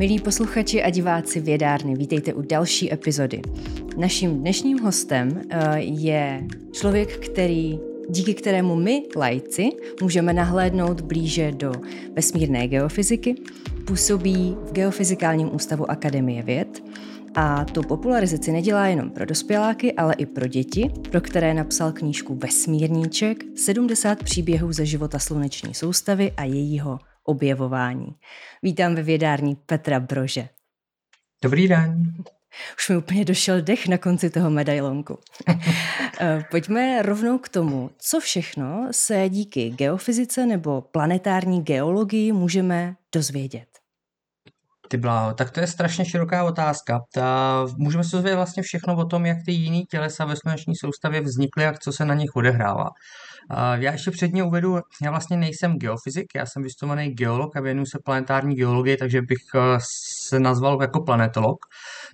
Milí posluchači a diváci Vědárny, vítejte u další epizody. Naším dnešním hostem eh, je člověk, který díky kterému my, lajci, můžeme nahlédnout blíže do vesmírné geofyziky, působí v Geofyzikálním ústavu Akademie věd a tu popularizaci nedělá jenom pro dospěláky, ale i pro děti, pro které napsal knížku Vesmírníček 70 příběhů ze života sluneční soustavy a jejího objevování. Vítám ve vědární Petra Brože. Dobrý den. Už mi úplně došel dech na konci toho medailonku. Eh, pojďme rovnou k tomu, co všechno se díky geofyzice nebo planetární geologii můžeme dozvědět. Ty bláho, tak to je strašně široká otázka. Ta, můžeme se dozvědět vlastně všechno o tom, jak ty jiné tělesa ve sluneční soustavě vznikly a co se na nich odehrává. Já ještě předně uvedu, já vlastně nejsem geofyzik, já jsem vystudovaný geolog a věnuju se planetární geologii, takže bych eh, se nazval jako planetolog,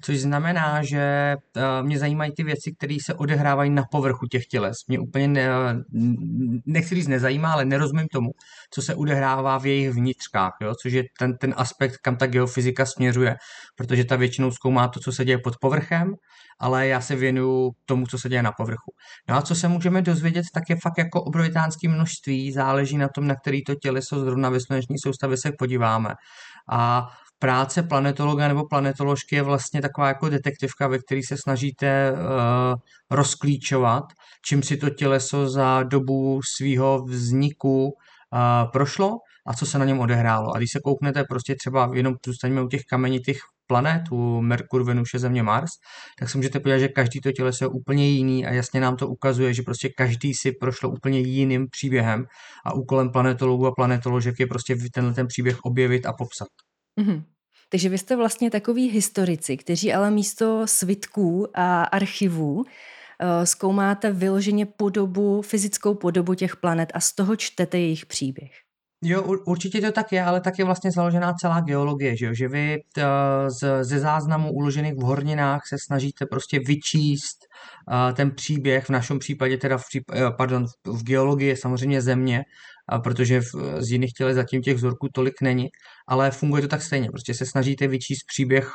což znamená, že eh, mě zajímají ty věci, které se odehrávají na povrchu těch těles. Mě úplně ne, nechci říct nezajímá, ale nerozumím tomu, co se odehrává v jejich vnitřkách, jo? což je ten, ten aspekt, kam ta geofyzika směřuje, protože ta většinou zkoumá to, co se děje pod povrchem, ale já se věnuju tomu, co se děje na povrchu. No a co se můžeme dozvědět, tak je fakt jako obrovitánské množství, záleží na tom, na který to těleso zrovna ve sluneční soustavě se podíváme. A práce planetologa nebo planetoložky je vlastně taková jako detektivka, ve které se snažíte uh, rozklíčovat, čím si to těleso za dobu svého vzniku uh, prošlo a co se na něm odehrálo. A když se kouknete prostě třeba jenom zůstaneme u těch kamenitých planet, u Merkur, Venuše, Země, Mars, tak si můžete podívat, že každý to těleso je úplně jiný a jasně nám to ukazuje, že prostě každý si prošlo úplně jiným příběhem a úkolem planetologů a planetoložek je prostě tenhle ten příběh objevit a popsat. Mm-hmm. Takže vy jste vlastně takový historici, kteří ale místo svitků a archivů uh, zkoumáte vyloženě podobu, fyzickou podobu těch planet a z toho čtete jejich příběh. Jo, určitě to tak je, ale tak je vlastně založená celá geologie, že, jo? že vy t, ze záznamů uložených v horninách se snažíte prostě vyčíst uh, ten příběh, v našem případě teda v, uh, pardon, v geologii samozřejmě země, protože v, z jiných těle zatím těch vzorků tolik není, ale funguje to tak stejně, prostě se snažíte vyčíst příběh,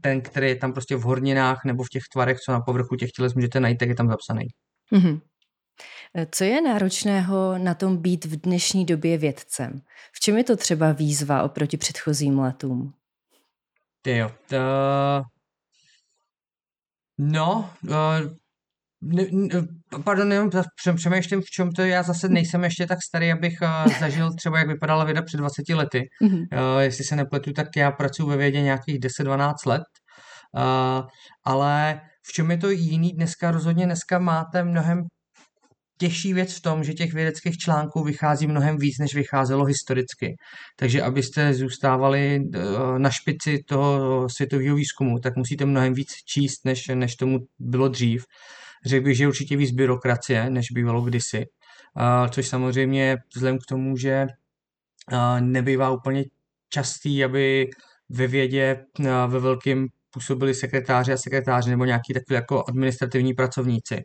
ten, který je tam prostě v horninách nebo v těch tvarech, co na povrchu těch těles můžete najít, tak je tam zapsaný. Mm-hmm. Co je náročného na tom být v dnešní době vědcem? V čem je to třeba výzva oproti předchozím letům? Ty jo, to... No, uh, ne, ne, pardon, jenom přemýšlím, v čem to já zase nejsem ještě tak starý, abych uh, zažil třeba, jak vypadala věda před 20 lety. Mm-hmm. Uh, jestli se nepletu, tak já pracuji ve vědě nějakých 10-12 let. Uh, ale v čem je to jiný? Dneska rozhodně dneska máte mnohem těžší věc v tom, že těch vědeckých článků vychází mnohem víc, než vycházelo historicky. Takže abyste zůstávali eh, na špici toho světového výzkumu, tak musíte mnohem víc číst, než, než tomu bylo dřív. Řekl bych, že určitě víc byrokracie, než bývalo kdysi. Což samozřejmě vzhledem k tomu, že nebývá úplně častý, aby ve vědě ve velkém působili sekretáři a sekretáři nebo nějaký takový jako administrativní pracovníci,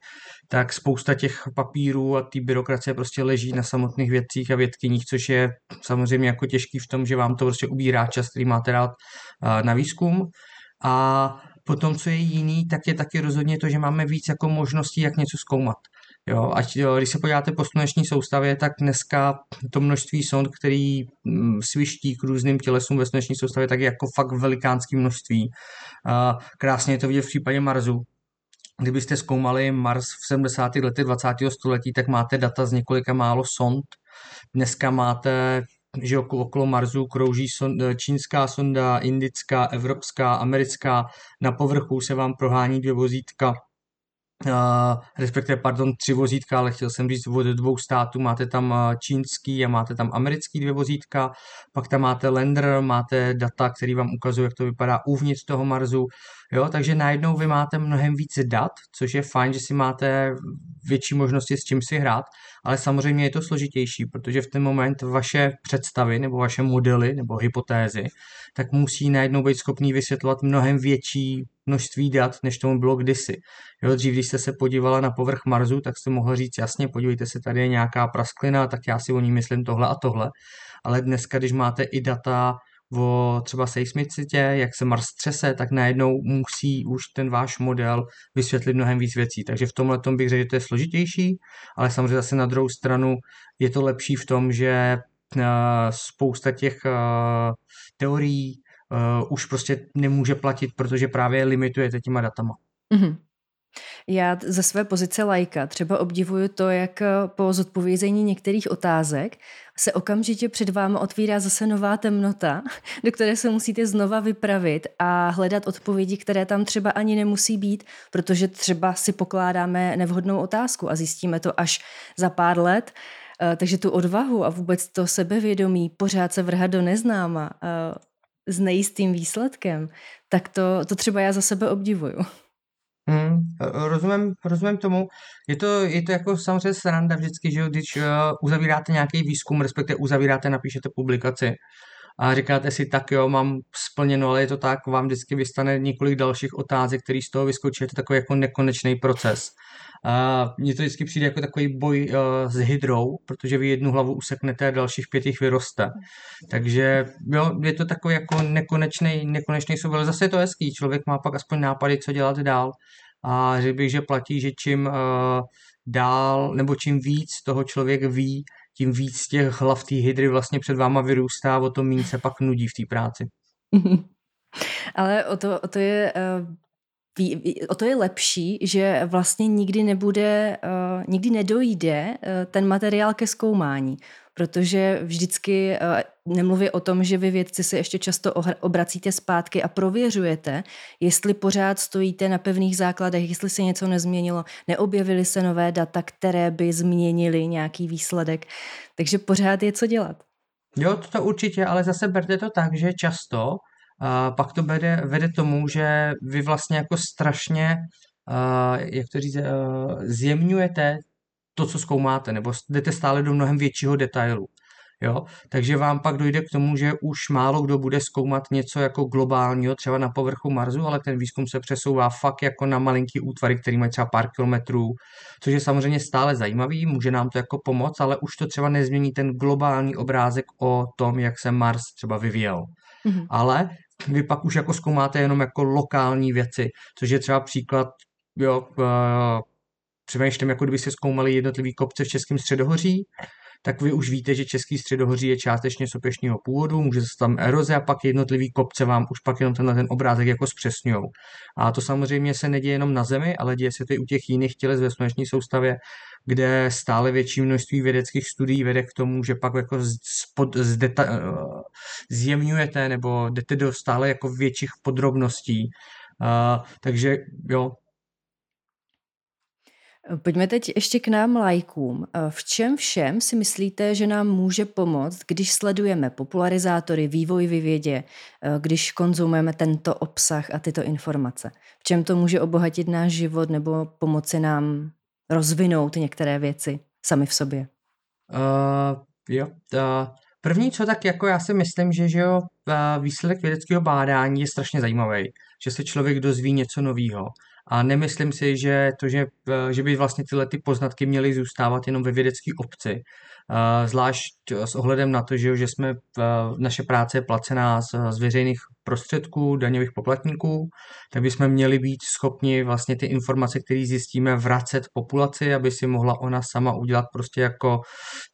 tak spousta těch papírů a té byrokracie prostě leží na samotných vědcích a vědkyních, což je samozřejmě jako těžký v tom, že vám to prostě ubírá čas, který máte rád na výzkum. A potom, co je jiný, tak je taky rozhodně to, že máme víc jako možností, jak něco zkoumat. Jo, ať jo, když se podíváte po sluneční soustavě, tak dneska to množství sond, který mm, sviští k různým tělesům ve sluneční soustavě, tak je jako fakt velikánský množství. Krásně je to vidět v případě Marsu. Kdybyste zkoumali Mars v 70. letech 20. století, tak máte data z několika málo sond. Dneska máte že okolo Marsu krouží sonda, čínská sonda, indická, evropská, americká. Na povrchu se vám prohání dvě vozítka Uh, respektive, pardon, tři vozítka, ale chtěl jsem říct od dvou států, máte tam čínský a máte tam americký dvě vozítka, pak tam máte lander, máte data, který vám ukazuje, jak to vypadá uvnitř toho Marsu, jo, takže najednou vy máte mnohem více dat, což je fajn, že si máte větší možnosti s čím si hrát, ale samozřejmě je to složitější, protože v ten moment vaše představy nebo vaše modely nebo hypotézy, tak musí najednou být schopný vysvětlovat mnohem větší množství dat, než tomu bylo kdysi. Jo, dřív, když jste se podívala na povrch Marsu, tak jste mohla říct jasně, podívejte se, tady je nějaká prasklina, tak já si o ní myslím tohle a tohle. Ale dneska, když máte i data o třeba seismicitě, jak se Mars třese, tak najednou musí už ten váš model vysvětlit mnohem víc věcí. Takže v tomhle tom bych řekl, že to je složitější, ale samozřejmě zase na druhou stranu je to lepší v tom, že eh, spousta těch eh, teorií uh, už prostě nemůže platit, protože právě limitujete těma datama. Mm-hmm. Já ze své pozice lajka třeba obdivuju to, jak eh, po zodpovězení některých otázek se okamžitě před vámi otvírá zase nová temnota, do které se musíte znova vypravit a hledat odpovědi, které tam třeba ani nemusí být, protože třeba si pokládáme nevhodnou otázku a zjistíme to až za pár let. Eh, takže tu odvahu a vůbec to sebevědomí pořád se vrhat do neznáma s nejistým výsledkem, tak to, to třeba já za sebe obdivuju. Hmm, rozumím, rozumím tomu. Je to, je to jako samozřejmě sranda vždycky, že když uh, uzavíráte nějaký výzkum, respektive uzavíráte, napíšete publikaci a říkáte si, tak jo, mám splněno, ale je to tak, vám vždycky vystane několik dalších otázek, který z toho vyskočí, je to takový jako nekonečný proces. A mně to vždycky přijde jako takový boj uh, s hydrou, protože vy jednu hlavu useknete a dalších pět jich vyroste. Takže jo, je to takový jako nekonečný, nekonečný soubor. Ale zase je to hezký, člověk má pak aspoň nápady, co dělat dál. A řekl bych, že platí, že čím uh, dál, nebo čím víc toho člověk ví, tím víc těch hlav té hydry vlastně před váma vyrůstá, o to méně se pak nudí v té práci. Ale o to, o to je uh, o to je lepší, že vlastně nikdy nebude, uh, nikdy nedojde uh, ten materiál ke zkoumání, protože vždycky uh, nemluvě o tom, že vy vědci se ještě často obracíte zpátky a prověřujete, jestli pořád stojíte na pevných základech, jestli se něco nezměnilo, neobjevily se nové data, které by změnily nějaký výsledek, takže pořád je co dělat. Jo, to, to určitě, ale zase berte to tak, že často a pak to vede, vede tomu, že vy vlastně jako strašně, uh, jak to říct, uh, zjemňujete to, co zkoumáte, nebo jdete stále do mnohem většího detailu. Jo? Takže vám pak dojde k tomu, že už málo kdo bude zkoumat něco jako globálního, třeba na povrchu Marsu, ale ten výzkum se přesouvá fakt jako na malinký útvary, který mají třeba pár kilometrů, což je samozřejmě stále zajímavý, může nám to jako pomoct, ale už to třeba nezmění ten globální obrázek o tom, jak se Mars třeba vyvíjel. Mm-hmm. Ale vy pak už jako zkoumáte jenom jako lokální věci, což je třeba příklad, jo, uh, přemýšlím, jako kdyby se zkoumali jednotlivý kopce v Českém středohoří, tak vy už víte, že Český středohoří je částečně sopečního původu, může se tam eroze a pak jednotlivý kopce vám už pak jenom tenhle ten obrázek jako zpřesňují. A to samozřejmě se neděje jenom na Zemi, ale děje se to i u těch jiných těles ve sluneční soustavě, kde stále větší množství vědeckých studií vede k tomu, že pak jako spod, zdeta, eh, zjemňujete nebo jdete do stále jako větších podrobností. Uh, takže jo, Pojďme teď ještě k nám lajkům. V čem všem si myslíte, že nám může pomoct, když sledujeme popularizátory, vývoj ve vědě, když konzumujeme tento obsah a tyto informace? V čem to může obohatit náš život nebo pomoci nám rozvinout některé věci sami v sobě? Uh, jo, uh, první co tak jako já si myslím, že, že jo, výsledek vědeckého bádání je strašně zajímavý, že se člověk dozví něco nového. A nemyslím si, že to, že, že by vlastně tyhle ty poznatky měly zůstávat jenom ve vědecké obci. Zvlášť s ohledem na to, že, že jsme naše práce je placená z, z veřejných prostředků, daňových poplatníků, tak bychom měli být schopni vlastně ty informace, které zjistíme, vracet populaci, aby si mohla ona sama udělat prostě jako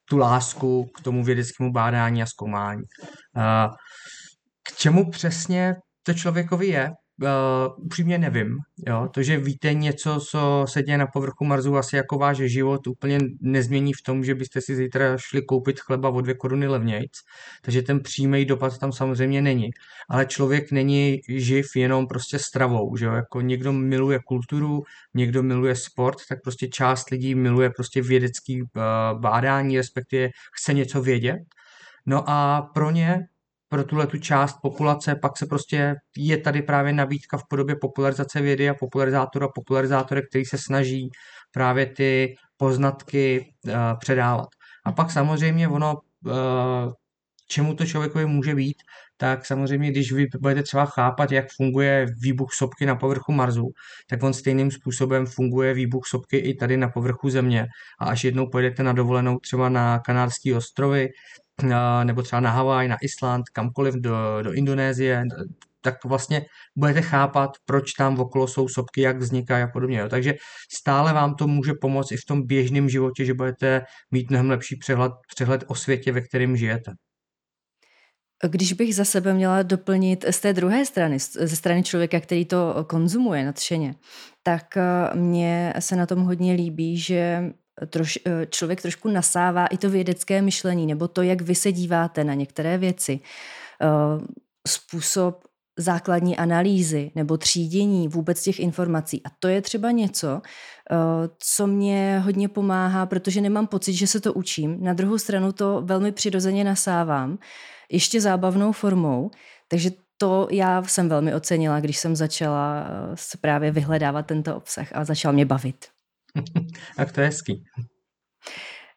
tu lásku k tomu vědeckému bádání a zkoumání. K čemu přesně to člověkovi je, uh, upřímně nevím. Jo? To, že víte něco, co se děje na povrchu Marsu, asi jako váš život úplně nezmění v tom, že byste si zítra šli koupit chleba o dvě koruny levnějc. Takže ten přímý dopad tam samozřejmě není. Ale člověk není živ jenom prostě stravou. Že jo? Jako někdo miluje kulturu, někdo miluje sport, tak prostě část lidí miluje prostě vědecký uh, bádání, respektive chce něco vědět. No a pro ně pro tuhle tu část populace, pak se prostě je tady právě nabídka v podobě popularizace vědy a popularizátora, popularizátora, který se snaží právě ty poznatky uh, předávat. A pak samozřejmě ono, uh, čemu to člověkovi může být, tak samozřejmě, když vy budete třeba chápat, jak funguje výbuch sopky na povrchu Marsu, tak on stejným způsobem funguje výbuch sopky i tady na povrchu Země. A až jednou pojedete na dovolenou třeba na Kanárské ostrovy, nebo třeba na Havaj, na Island, kamkoliv do, do Indonésie, tak vlastně budete chápat, proč tam okolo jsou sopky, jak vznikají a podobně. Jo. Takže stále vám to může pomoct i v tom běžném životě, že budete mít mnohem lepší přehled, přehled o světě, ve kterém žijete. Když bych za sebe měla doplnit z té druhé strany, ze strany člověka, který to konzumuje nadšeně, tak eh, mně se na tom hodně líbí, že troš, eh, člověk trošku nasává i to vědecké myšlení, nebo to, jak vy se díváte na některé věci. Eh, způsob základní analýzy nebo třídění vůbec těch informací. A to je třeba něco, co mě hodně pomáhá, protože nemám pocit, že se to učím. Na druhou stranu to velmi přirozeně nasávám ještě zábavnou formou. Takže to já jsem velmi ocenila, když jsem začala eh, právě vyhledávat tento obsah a začal mě bavit. tak to je hezký.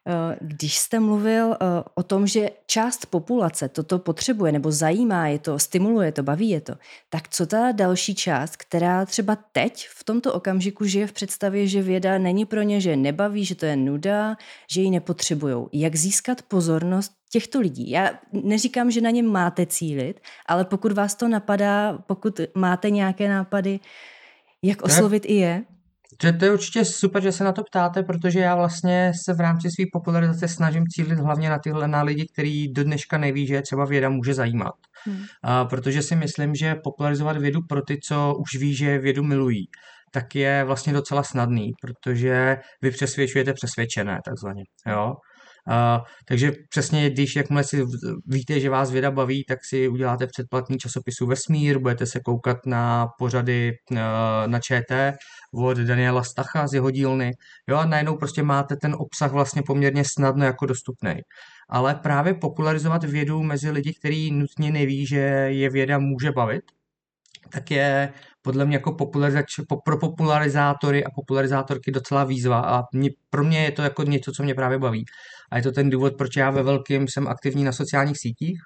Eh, když jste mluvil eh, o tom, že část populace toto potřebuje nebo zajímá je to, stimuluje to, baví je to, tak co ta další část, která třeba teď v tomto okamžiku žije v představě, že věda není pro ně, že nebaví, že to je nuda, že ji nepotřebují. Jak získat pozornost těchto lidí? Já neříkám, že na ně máte cílit, ale pokud vás to napadá, pokud máte nějaké nápady, jak oslovit i je? To, to je určitě super, že se na to ptáte, protože já vlastně se v rámci své popularizace snažím cílit hlavně na tyhle na lidi, kteří do dneška neví, že třeba věda může zajímat. Hmm. A, protože si myslím, že popularizovat vědu pro ty, co už ví, že vědu milují, tak je vlastně docela snadný, protože vy přesvědčujete přesvědčené, takzvaně. Jo? Takže přesně, když jakmile si víte, že vás věda baví, tak si uděláte předplatný časopisu Vesmír, budete se koukat na pořady uh, na ČT od Daniela Stacha z jeho dílny, jo, a najednou prostě máte ten obsah vlastně poměrně snadno jako dostupný. Ale právě popularizovat vědu mezi lidi, kteří nutně neví, že je věda může bavit, tak je podle mě jako popularizač, pro popularizátory a popularizátorky docela výzva a mě, pro mě je to jako něco, co mě právě baví. A je to ten důvod, proč já ve velkém jsem aktivní na sociálních sítích,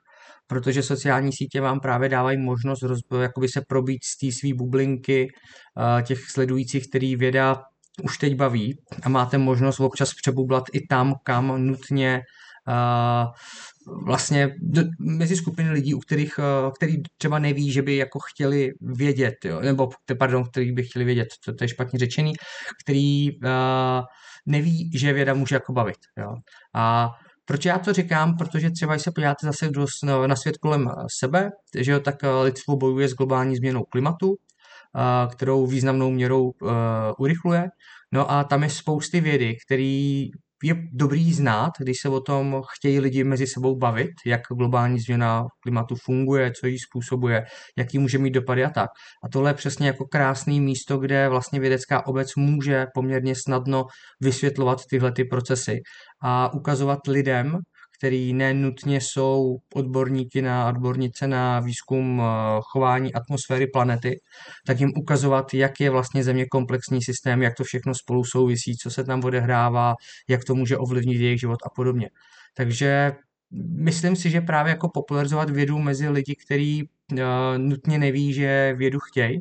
protože sociální sítě vám právě dávají možnost roz, jakoby se probít z té své bublinky těch sledujících, který věda už teď baví. A máte možnost občas přebublat i tam, kam nutně vlastně mezi skupiny lidí, u kterých, který třeba neví, že by jako chtěli vědět, jo, nebo pardon, který by chtěli vědět, to, to je špatně řečený, který uh, neví, že věda může jako bavit. Jo. A proč já to říkám? Protože třeba, když se podíváte zase no, na svět kolem sebe, že jo, tak lidstvo bojuje s globální změnou klimatu, kterou významnou měrou urychluje. No a tam je spousty vědy, který je dobrý znát, když se o tom chtějí lidi mezi sebou bavit, jak globální změna klimatu funguje, co ji způsobuje, jaký může mít dopady a tak. A tohle je přesně jako krásný místo, kde vlastně vědecká obec může poměrně snadno vysvětlovat tyhle ty procesy a ukazovat lidem, který nenutně jsou odborníky na odbornice na výzkum eh, chování atmosféry planety, tak jim ukazovat, jak je vlastně Země komplexní systém, jak to všechno spolu souvisí, co se tam odehrává, jak to může ovlivnit jejich život a podobně. Takže myslím si, že právě jako popularizovat vědu mezi lidi, kteří uh, nutně neví, že vědu chtějí,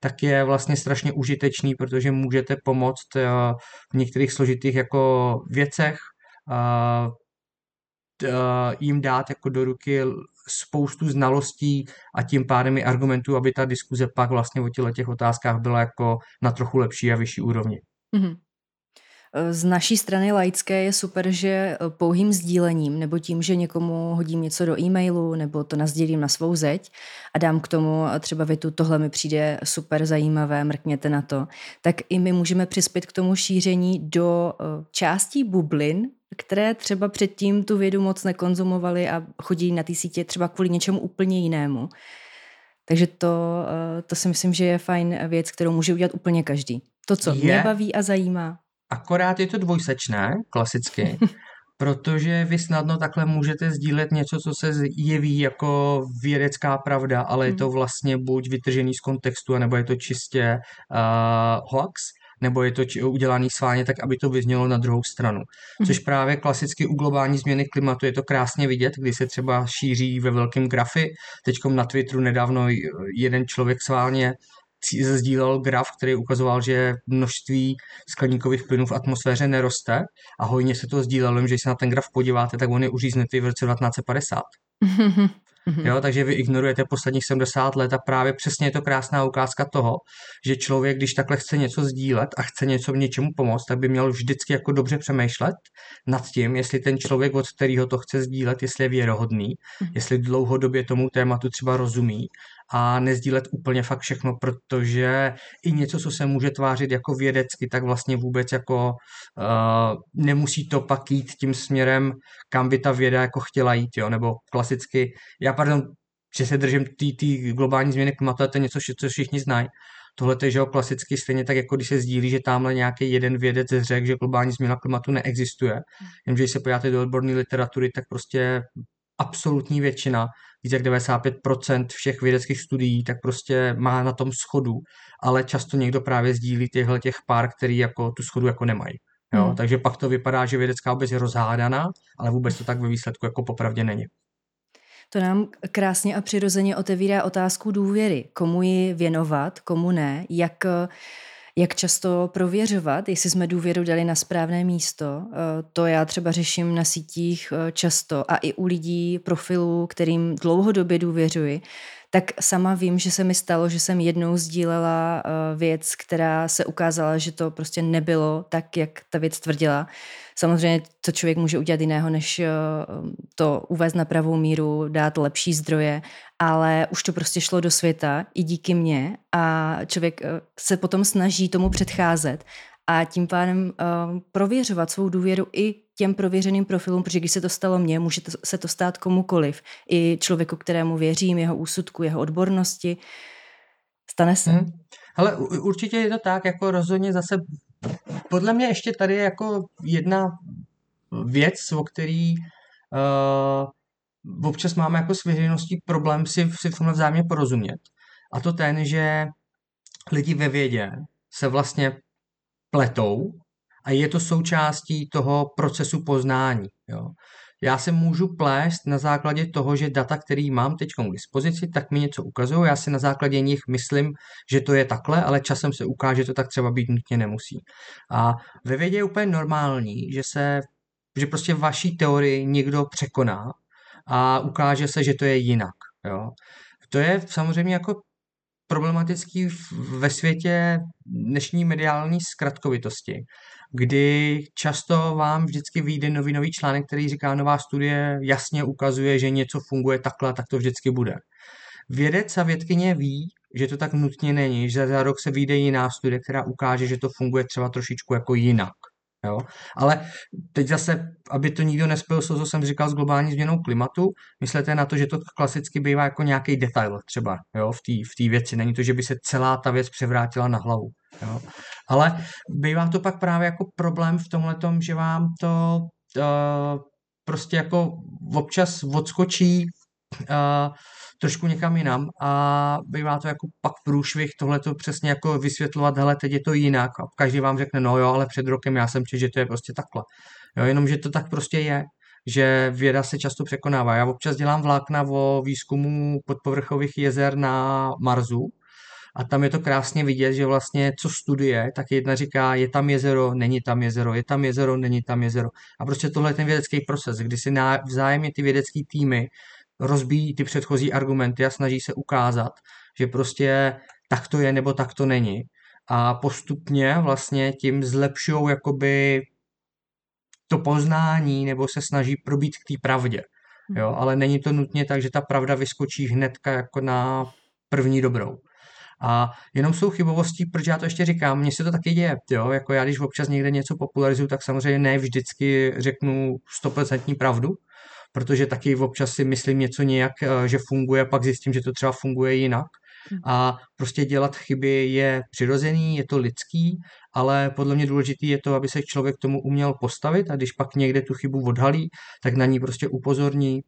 tak je vlastně strašně užitečný, protože můžete pomoct uh, v některých složitých jako věcech, jim dát jako do ruky spoustu znalostí a tím pádem i argumentů, aby ta diskuze pak vlastně o těch otázkách byla jako na trochu lepší a vyšší úrovni. Mm-hmm. Z naší strany laické je super, že eh, pouhým sdílením nebo tím, že někomu hodím něco do e-mailu nebo to nazdílím na svou zeď a dám k tomu třeba větu, tohle mi přijde super zajímavé, mrkněte na to, tak i my můžeme přispět k tomu šíření do částí bublin, které třeba předtím tu vědu moc nekonzumovali a chodí na ty sítě třeba kvůli něčemu úplně jinému. Takže to, eh, to si myslím, že je fajn věc, kterou může udělat úplně každý. To, co je, mě baví a zajímá. Akorát je to dvojsečné, klasicky, protože vy snadno takhle můžete sdílet něco, co se jeví jako vědecká pravda, ale je to hmm. vlastně buď vytržený z kontextu, nebo je to čistě uh, hoax nebo je to udělaný sválně tak, aby to vyznělo na druhou stranu. Mhm. Což právě klasicky u globální změny klimatu je to krásně vidět, kdy se třeba šíří ve velkém grafy. Teď na Twitteru nedávno jeden člověk sválně sdílel graf, který ukazoval, že množství skleníkových plynů v atmosféře neroste a hojně se to sdílelo, že když se na ten graf podíváte, tak on je uříznutý v roce 1950. Mm-hmm. Jo, takže vy ignorujete posledních 70 let a právě přesně je to krásná ukázka toho, že člověk, když takhle chce něco sdílet a chce něco něčemu pomoct, tak by měl vždycky jako dobře přemýšlet nad tím, jestli ten člověk, od kterého to chce sdílet, jestli je věrohodný, mm-hmm. jestli dlouhodobě tomu tématu třeba rozumí a nezdílet úplně fakt všechno, protože i něco, co se může tvářit jako vědecky, tak vlastně vůbec jako uh, nemusí to pak jít tím směrem, kam by ta věda jako chtěla jít, jo, nebo klasicky, já pardon, že se držím té globální změny klimatu, to je něco, co všichni znají. Tohle je, že jo, klasicky stejně tak, jako když se sdílí, že tamhle nějaký jeden vědec řekl, že globální změna klimatu neexistuje. Jenže když se podíváte do odborné literatury, tak prostě absolutní většina, více jak 95% všech vědeckých studií, tak prostě má na tom schodu, ale často někdo právě sdílí těchto těch pár, který jako tu schodu jako nemají. Jo? Hmm. Takže pak to vypadá, že vědecká obec je rozhádaná, ale vůbec to tak ve výsledku jako popravdě není. To nám krásně a přirozeně otevírá otázku důvěry. Komu ji věnovat, komu ne, jak jak často prověřovat, jestli jsme důvěru dali na správné místo. Eh, to já třeba řeším na sítích eh, často a i u lidí profilů, kterým dlouhodobě důvěřuji, tak sama vím, že se mi stalo, že jsem jednou sdílela eh, věc, která se ukázala, že to prostě nebylo tak, jak ta věc tvrdila. Samozřejmě to člověk může udělat jiného, než eh, to uvést na pravou míru, dát lepší zdroje, ale už to prostě šlo do světa i díky mně a člověk eh, se potom snaží tomu předcházet a tím pádem prověřovat svou důvěru i těm prověřeným profilům, protože když se to stalo mně, může to, se to stát komukoliv. I člověku, kterému věřím, jeho úsudku, jeho odbornosti. Stane se. Hmm. Ale určitě je to tak, jako rozhodně zase, podle mě ještě tady je jako jedna věc, o který uh, občas máme jako s veřejností problém si, si v tomhle vzájemně porozumět. A to ten, že lidi ve vědě se vlastně pletou a je to součástí toho procesu poznání. Jo. Já se můžu plést na základě toho, že data, který mám teď k dispozici, tak mi něco ukazují. Já si na základě nich myslím, že to je takhle, ale časem se ukáže, že to tak třeba být nutně nemusí. A ve vědě je úplně normální, že se že prostě vaší teorii někdo překoná a ukáže se, že to je jinak. Jo. To je samozřejmě jako problematický ve světě dnešní mediální zkratkovitosti, kdy často vám vždycky vyjde nový nový článek, který říká, nová studie jasně ukazuje, že něco funguje takhle, tak to vždycky bude. Vědec a vědkyně ví, že to tak nutně není, že za rok se vyjde jiná studie, která ukáže, že to funguje třeba trošičku jako jinak. Jo? Ale teď zase, aby to nikdo nespil, co jsem říkal s globální změnou klimatu, myslete na to, že to klasicky bývá jako nějaký detail třeba jo? v té v věci. Není to, že by se celá ta věc převrátila na hlavu. Jo? Ale bývá to pak právě jako problém v tomhle tom, že vám to uh, prostě jako občas odskočí uh, trošku někam jinam a bývá to jako pak průšvih tohle to přesně jako vysvětlovat, hele, teď je to jinak a každý vám řekne, no jo, ale před rokem já jsem četl, že to je prostě takhle. Jo, jenom, že to tak prostě je že věda se často překonává. Já občas dělám vlákna o výzkumu podpovrchových jezer na Marsu a tam je to krásně vidět, že vlastně co studuje, tak jedna říká, je tam jezero, není tam jezero, je tam jezero, není tam jezero. A prostě tohle je ten vědecký proces, kdy si vzájemně ty vědecké týmy rozbíjí ty předchozí argumenty a snaží se ukázat, že prostě tak to je nebo tak to není. A postupně vlastně tím zlepšují jakoby to poznání nebo se snaží probít k té pravdě. Jo, mhm. ale není to nutně tak, že ta pravda vyskočí hnedka jako na první dobrou. A jenom jsou chybovostí, proč já to ještě říkám, mně se to taky děje, jo, jako já když občas někde něco popularizuju, tak samozřejmě ne vždycky řeknu stoprocentní pravdu, protože taky občas si myslím něco nějak, eh, že funguje, pak zjistím, že to třeba funguje jinak. Hmm. A prostě dělat chyby je přirozený, je to lidský, ale podle mě důležitý je to, aby se člověk tomu uměl postavit a když pak někde tu chybu odhalí, tak na ní prostě upozorní,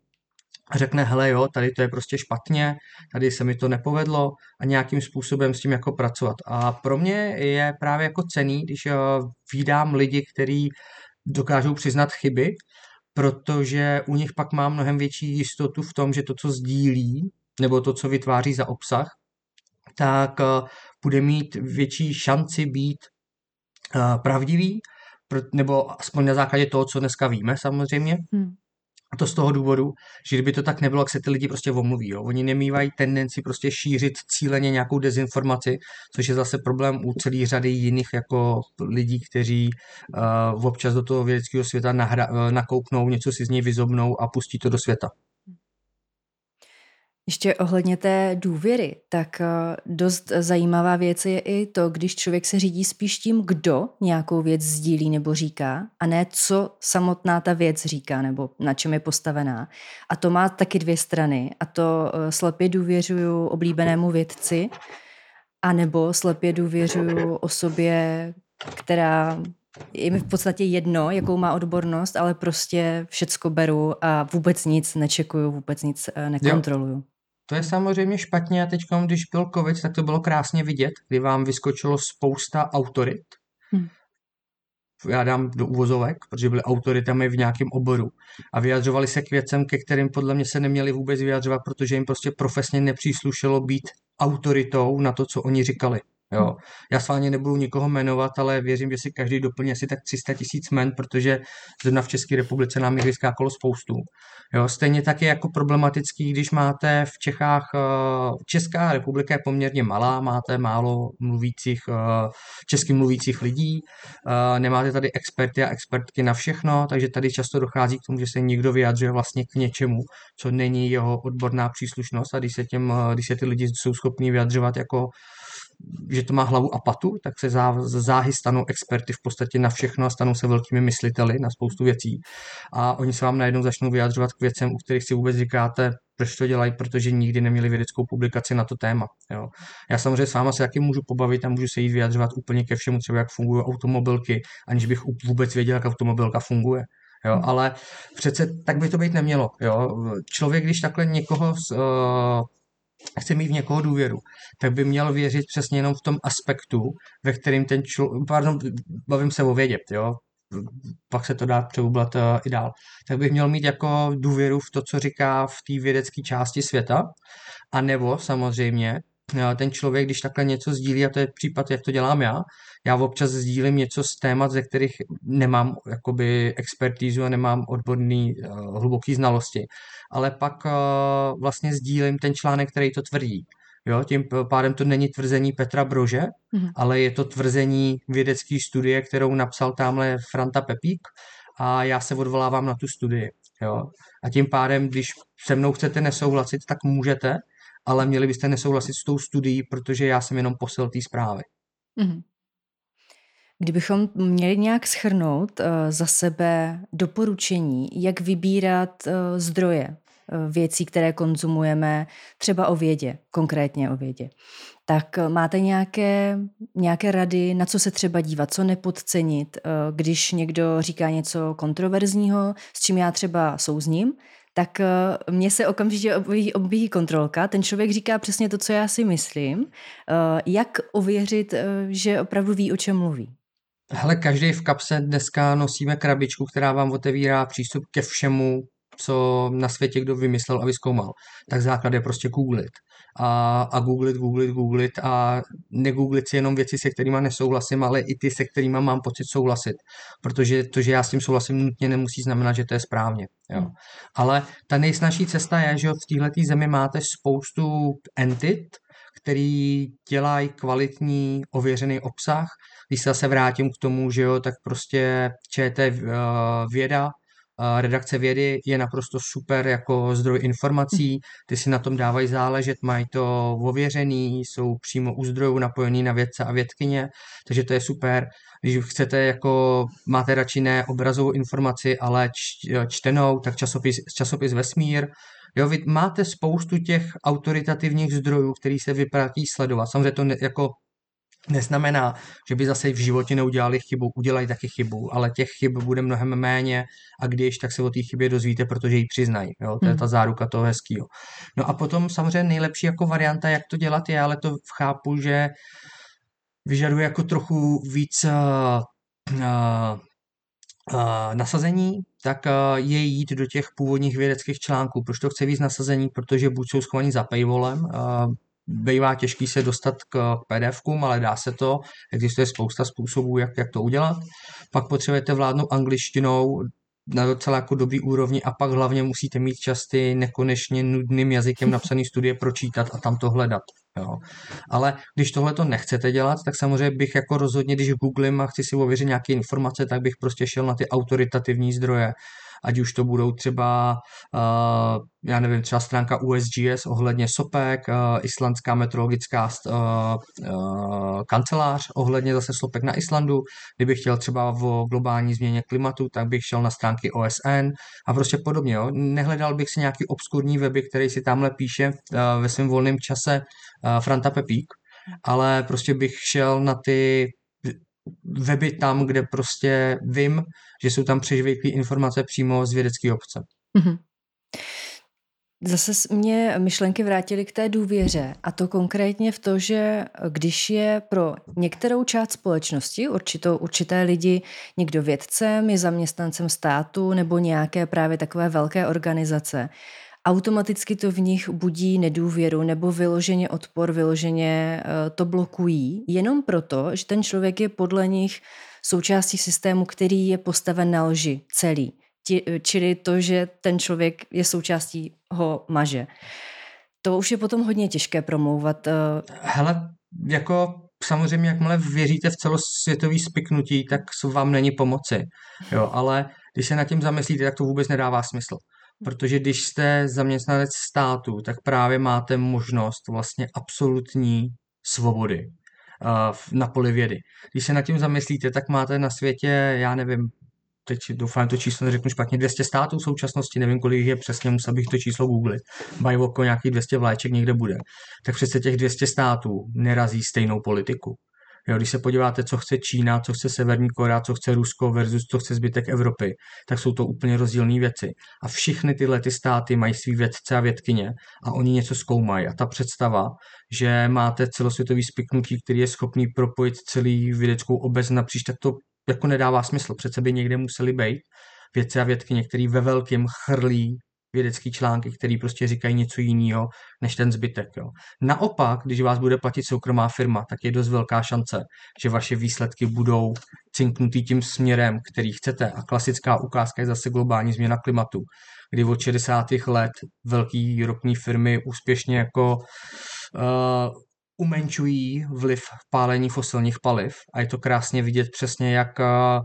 řekne, hele jo, tady to je prostě špatně, tady se mi to nepovedlo a nějakým způsobem s tím jako pracovat. A pro mě je právě jako cený, když eh, vydám lidi, kteří dokážou přiznat chyby protože u nich pak má mnohem větší jistotu v tom, že to, co sdílí, nebo to, co vytváří za obsah, tak eh, bude mít větší šanci být uh, pravdivý, nebo aspoň na základě toho, co dneska víme samozřejmě. Hmm. A to z toho důvodu, že kdyby to tak nebylo, jak se ty lidi prostě omluví. Jo. Oni nemývají tendenci prostě šířit cíleně nějakou dezinformaci, což je zase problém u celé řady jiných jako lidí, kteří uh, občas do toho vědeckého světa nahra, uh, nakouknou, něco si z něj vyzobnou a pustí to do světa. Ještě ohledně té důvěry, tak eh, dost zajímavá věc je i to, když člověk se řídí spíš tím, kdo nějakou věc sdílí nebo říká, a ne co samotná ta věc říká nebo na čem je postavená. A to má taky dvě strany. A to eh, slepě důvěřuju oblíbenému vědci, anebo slepě důvěřuju osobě, která je mi v podstatě jedno, jakou má odbornost, ale prostě všecko beru a vůbec nic nečekuju, vůbec nic eh, nekontroluju. Jo. To je samozřejmě špatně a teď, když byl covid, tak to bylo krásně vidět, kdy vám vyskočilo spousta autorit. Hmm. Já dám do úvozovek, protože byly autoritami v nějakém oboru a vyjadřovali se k věcem, ke kterým podle mě se neměli vůbec vyjadřovat, protože jim prostě profesně nepříslušelo být autoritou na to, co oni říkali. Jo. Já s vámi nebudu nikoho jmenovat, ale věřím, že si každý doplní asi tak 300 tisíc men, protože zrovna v České republice nám jich vyskákalo spoustu. Jo. Stejně tak je jako problematický, když máte v Čechách, eh, Česká republika je poměrně malá, máte málo mluvících, eh, česky mluvících lidí, eh, nemáte tady experty a expertky na všechno, takže tady často dochází k tomu, že se někdo vyjadřuje vlastně k něčemu, co není jeho odborná příslušnost a když se, těm, když se ty lidi jsou schopni vyjadřovat jako že to má hlavu a patu, tak se záhy stanou experty v podstatě na všechno a stanou se velkými mysliteli na spoustu věcí. A oni se vám najednou začnou vyjadřovat k věcem, u kterých si vůbec říkáte, proč to dělají, protože nikdy neměli vědeckou publikaci na to téma. Jo. Já samozřejmě s váma se taky můžu pobavit a můžu se jít vyjadřovat úplně ke všemu, třeba jak fungují automobilky, aniž bych vůbec věděl, jak automobilka funguje. Jo, ale přece tak by to být nemělo. Jo. Člověk, když takhle někoho uh, chce mít v někoho důvěru, tak by měl věřit přesně jenom v tom aspektu, ve kterým ten člověk, pardon, bavím se o vědě, jo, pak se to dá přeublat uh, i dál, tak bych měl mít jako důvěru v to, co říká v té vědecké části světa, a nebo samozřejmě ten člověk, když takhle něco sdílí, a to je případ, jak to dělám já, já občas sdílím něco z témat, ze kterých nemám jakoby expertízu a nemám odborný uh, hluboký znalosti, ale pak uh, vlastně sdílím ten článek, který to tvrdí. Jo, tím pádem to není tvrzení Petra Brože, mm-hmm. ale je to tvrzení vědecké studie, kterou napsal tamhle Franta Pepík a já se odvolávám na tu studii. Jo. A tím pádem, když se mnou chcete nesouhlasit, tak můžete, ale měli byste nesouhlasit s tou studií, protože já jsem jenom posil té zprávy. Mm-hmm. Kdybychom měli nějak schrnout uh, za sebe doporučení, jak vybírat uh, zdroje uh, věcí, které konzumujeme, třeba o vědě, konkrétně o vědě, tak máte nějaké, nějaké rady, na co se třeba dívat, co nepodcenit, když někdo říká něco kontroverzního, s čím já třeba souzním, tak uh, mně se okamžitě objeví, objeví kontrolka. Ten člověk říká přesně to, co já si myslím. Uh, jak ověřit, uh, že opravdu ví, o čem mluví? Hele, každý v kapse dneska nosíme krabičku, která vám otevírá přístup ke všemu, co na světě kdo vymyslel a vyzkoumal. Tak základ je prostě googlit. A, a googlit, googlit, googlit a negooglit si jenom věci, se kterými nesouhlasím, ale i ty, se kterými mám pocit souhlasit. Protože to, že já s tím souhlasím, nutně nemusí znamenat, že to je správně. Jo. Hmm. Ale ta nejsnažší cesta je, že v této zemi máte spoustu entit, který dělají kvalitní ověřený obsah. Když se zase vrátím k tomu, že jo, tak prostě čete uh, věda, redakce vědy je naprosto super jako zdroj informací, ty si na tom dávají záležet, mají to ověřený, jsou přímo u zdrojů napojený na vědce a vědkyně, takže to je super. Když chcete jako, máte radši ne obrazovou informaci, ale čtenou, tak časopis, časopis Vesmír, Jo, vy máte spoustu těch autoritativních zdrojů, který se vyplatí sledovat. Samozřejmě to ne, jako neznamená, že by zase v životě neudělali chybu, udělají taky chybu, ale těch chyb bude mnohem méně a když, tak se o té chybě dozvíte, protože ji přiznají. Jo? To je ta záruka toho hezkého. No a potom samozřejmě nejlepší jako varianta, jak to dělat je, ale to chápu, že vyžaduje jako trochu víc uh, uh, uh, nasazení, tak uh, je jít do těch původních vědeckých článků. Proč to chce víc nasazení? Protože buď jsou schovaní za paywallem, uh, bývá těžký se dostat k pdf ale dá se to, existuje spousta způsobů, jak, jak to udělat. Pak potřebujete vládnout angličtinou, na docela jako dobrý úrovni a pak hlavně musíte mít časty nekonečně nudným jazykem napsaný studie pročítat a tam to hledat. Jo. Ale když tohle to nechcete dělat, tak samozřejmě bych jako rozhodně, když googlím a chci si ověřit nějaké informace, tak bych prostě šel na ty autoritativní zdroje ať už to budou třeba, uh, já nevím, třeba stránka USGS ohledně sopek, uh, islandská meteorologická uh, kancelář ohledně zase sopek na Islandu. Kdybych chtěl třeba o globální změně klimatu, tak bych šel na stránky OSN a prostě podobně. Jo. Nehledal bych si nějaký obskurní weby, který si tamhle píše ve svém volném čase Franta Pepík, ale prostě bych šel na ty weby tam, kde prostě vím, že jsou tam přežvěklé informace přímo z vědecké obce. Mm-hmm. Zase mě myšlenky vrátily k té důvěře a to konkrétně v to, že když je pro některou část společnosti, určitou, určité lidi, někdo vědcem, je zaměstnancem státu nebo nějaké právě takové velké organizace, automaticky to v nich budí nedůvěru nebo vyloženě odpor, vyloženě eh, to blokují, jenom proto, že ten člověk je podle nich součástí systému, který je postaven na lži celý. Eh, čili to, že ten člověk je součástí ho maže. To už je potom hodně těžké promlouvat. Eh. Hele, jako samozřejmě, jakmile věříte v celosvětový spiknutí, tak vám není pomoci. Jo, ale když se nad tím zamyslíte, tak to vůbec nedává smysl protože když jste zaměstnanec státu, tak právě máte možnost vlastně absolutní svobody uh, na poli vědy. Když se nad tím zamyslíte, tak máte na světě, já nevím, teď doufám, to číslo neřeknu špatně, 200 států v současnosti, nevím, kolik je přesně, musel bych to číslo googlit. Mají oko nějakých 200 vláček někde bude. Tak přece těch 200 států nerazí stejnou politiku. Jo, když se podíváte, co chce Čína, co chce Severní Korea, co chce Rusko versus co chce zbytek Evropy, tak jsou to úplně rozdílné věci. A všechny tyhle ty státy mají svý vědce a vědkyně a oni něco zkoumají. A ta představa, že máte celosvětový spiknutí, který je schopný propojit celý vědeckou obec napříč, tak to jako nedává smysl. Přece by někde museli být vědce a vědkyně, který ve velkém chrlí vědecké články, které prostě říkají něco jiného než ten zbytek. Jo. Naopak, když vás bude platit soukromá firma, tak je dost velká šance, že vaše výsledky budou cinknutý tím směrem, který chcete. A klasická ukázka je zase globální změna klimatu, kdy od 60. let velký ropní firmy úspěšně jako uh, umenčují vliv pálení fosilních paliv a je to krásně vidět přesně, jak uh,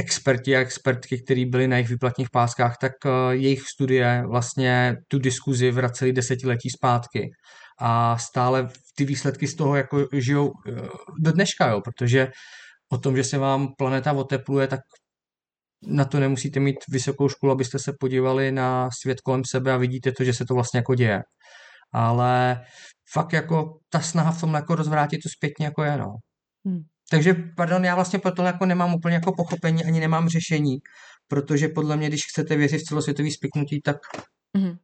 experti a expertky, kteří byli na jejich výplatních páskách, tak eh, jejich studie vlastně tu diskuzi vraceli desetiletí zpátky. A stále ty výsledky z toho jako žijou eh, do dneška, jo, protože o tom, že se vám planeta otepluje, tak na to nemusíte mít vysokou školu, abyste se podívali na svět kolem sebe a vidíte to, že se to vlastně jako děje. Ale fakt jako ta snaha v tom jako rozvrátit to zpětně jako je, no. Hmm. Takže, pardon, já vlastně pro to jako nemám úplně jako pochopení, ani nemám řešení, protože podle mě, když chcete věřit v celosvětový spiknutí, tak mm-hmm.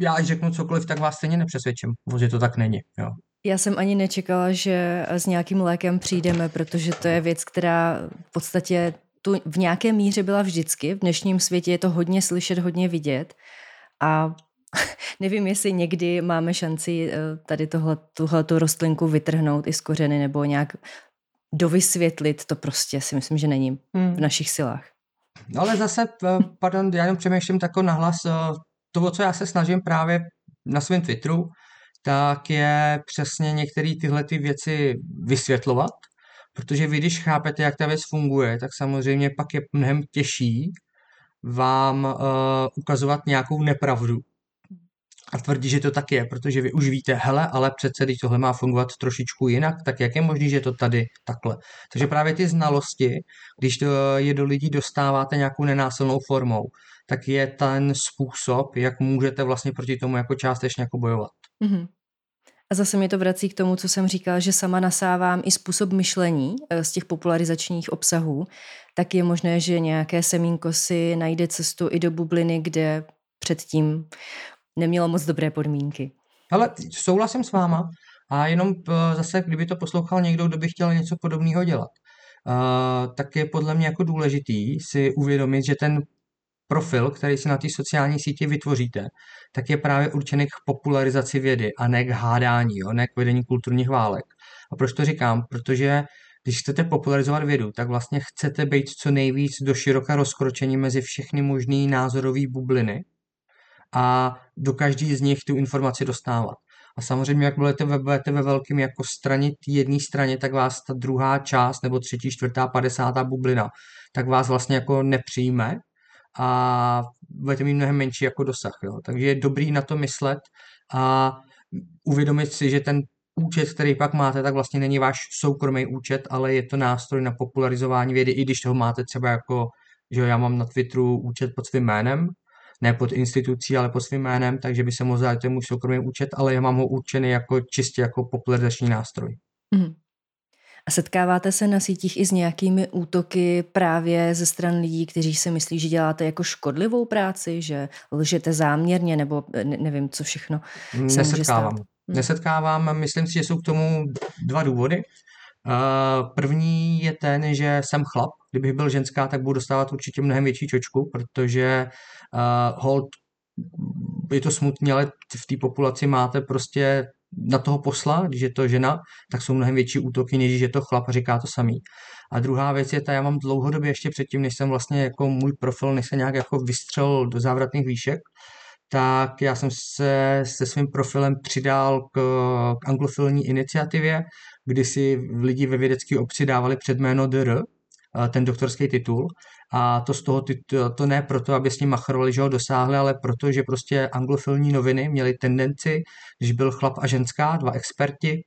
já až řeknu cokoliv, tak vás stejně nepřesvědčím, že to tak není. Jo. Já jsem ani nečekala, že s nějakým lékem přijdeme, protože to je věc, která v podstatě tu v nějaké míře byla vždycky. V dnešním světě je to hodně slyšet, hodně vidět. A nevím, jestli někdy máme šanci eh, tady tohle, tuhle rostlinku vytrhnout i z kořeny nebo nějak dovysvětlit, to prostě si myslím, že není hmm. v našich silách. No ale zase, pardon, já jenom přemýšlím tako nahlas, eh, to, co já se snažím právě na svém Twitteru, tak je přesně některé tyhle ty věci vysvětlovat, protože vy, když chápete, jak ta věc funguje, tak samozřejmě pak je mnohem těžší vám uh, ukazovat nějakou nepravdu, a tvrdí, že to tak je, protože vy už víte, hele, ale přece, když tohle má fungovat trošičku jinak, tak jak je možné, že to tady takhle. Takže právě ty znalosti, když to je do lidí dostáváte nějakou nenásilnou formou, tak je ten způsob, jak můžete vlastně proti tomu jako částečně jako bojovat. Mm-hmm. A zase mi to vrací k tomu, co jsem říkala, že sama nasávám i způsob myšlení eh, z těch popularizačních obsahů, tak je možné, že nějaké semínko si najde cestu i do bubliny, kde předtím nemělo moc dobré podmínky. Ale souhlasím s váma a jenom eh, zase, kdyby to poslouchal někdo, kdo by chtěl něco podobného dělat, uh, tak je podle mě jako důležitý si uvědomit, že ten profil, který si na té sociální síti vytvoříte, tak je právě určený k popularizaci vědy a ne k hádání, jo? ne k vedení kulturních válek. A proč to říkám? Protože když chcete popularizovat vědu, tak vlastně chcete být co nejvíc do široka rozkročení mezi všechny možné názorové bubliny a do každý z nich tu informaci dostávat. A samozřejmě, jak budete ve, budete ve velkým jako straně jedné straně, tak vás ta druhá část, nebo třetí, čtvrtá, padesátá bublina, tak vás vlastně jako nepřijme a budete mít mnohem menší jako dosah. Jo. Takže je dobrý na to myslet a uvědomit si, že ten účet, který pak máte, tak vlastně není váš soukromý účet, ale je to nástroj na popularizování vědy, i když toho máte třeba jako, že já mám na Twitteru účet pod svým jménem, ne pod institucí, ale pod svým jménem, takže by se mohl je můj soukromý účet, ale já mám ho určený jako čistě jako popularizační nástroj. Mm. A setkáváte se na sítích i s nějakými útoky právě ze stran lidí, kteří si myslí, že děláte jako škodlivou práci, že lžete záměrně, nebo ne, nevím, co všechno se Nesetkávám. Může stát? Hmm. Nesetkávám, myslím si, že jsou k tomu dva důvody. První je ten, že jsem chlap. Kdybych byl ženská, tak budu dostávat určitě mnohem větší čočku, protože uh, hold je to smutné, ale v té populaci máte prostě na toho posla, když je to žena, tak jsou mnohem větší útoky, než když je to chlap a říká to samý. A druhá věc je ta, já mám dlouhodobě ještě předtím, než jsem vlastně jako můj profil, než se nějak jako vystřel do závratných výšek, tak já jsem se se svým profilem přidal k, k anglofilní iniciativě, kdy si lidi ve vědecké obci dávali předjméno DR, ten doktorský titul. A to z toho to, to ne proto, aby s ním machrovali, že ho dosáhli, ale proto, že prostě anglofilní noviny měly tendenci, když byl chlap a ženská, dva experti,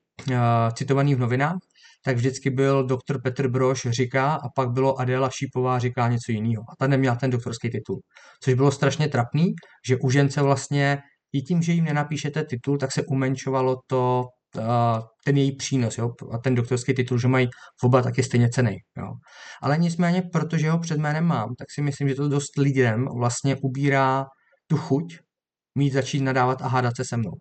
citovaný v novinách, tak vždycky byl doktor Petr Broš říká a pak bylo Adéla Šípová říká něco jiného. A ta neměla ten doktorský titul. Což bylo strašně trapný, že u žence vlastně i tím, že jim nenapíšete titul, tak se umenšovalo to, ten její přínos jo? a ten doktorský titul, že mají v oba taky stejně cený. Jo? Ale nicméně, protože ho před jménem mám, tak si myslím, že to dost lidem vlastně ubírá tu chuť mít začít nadávat a hádat se se mnou.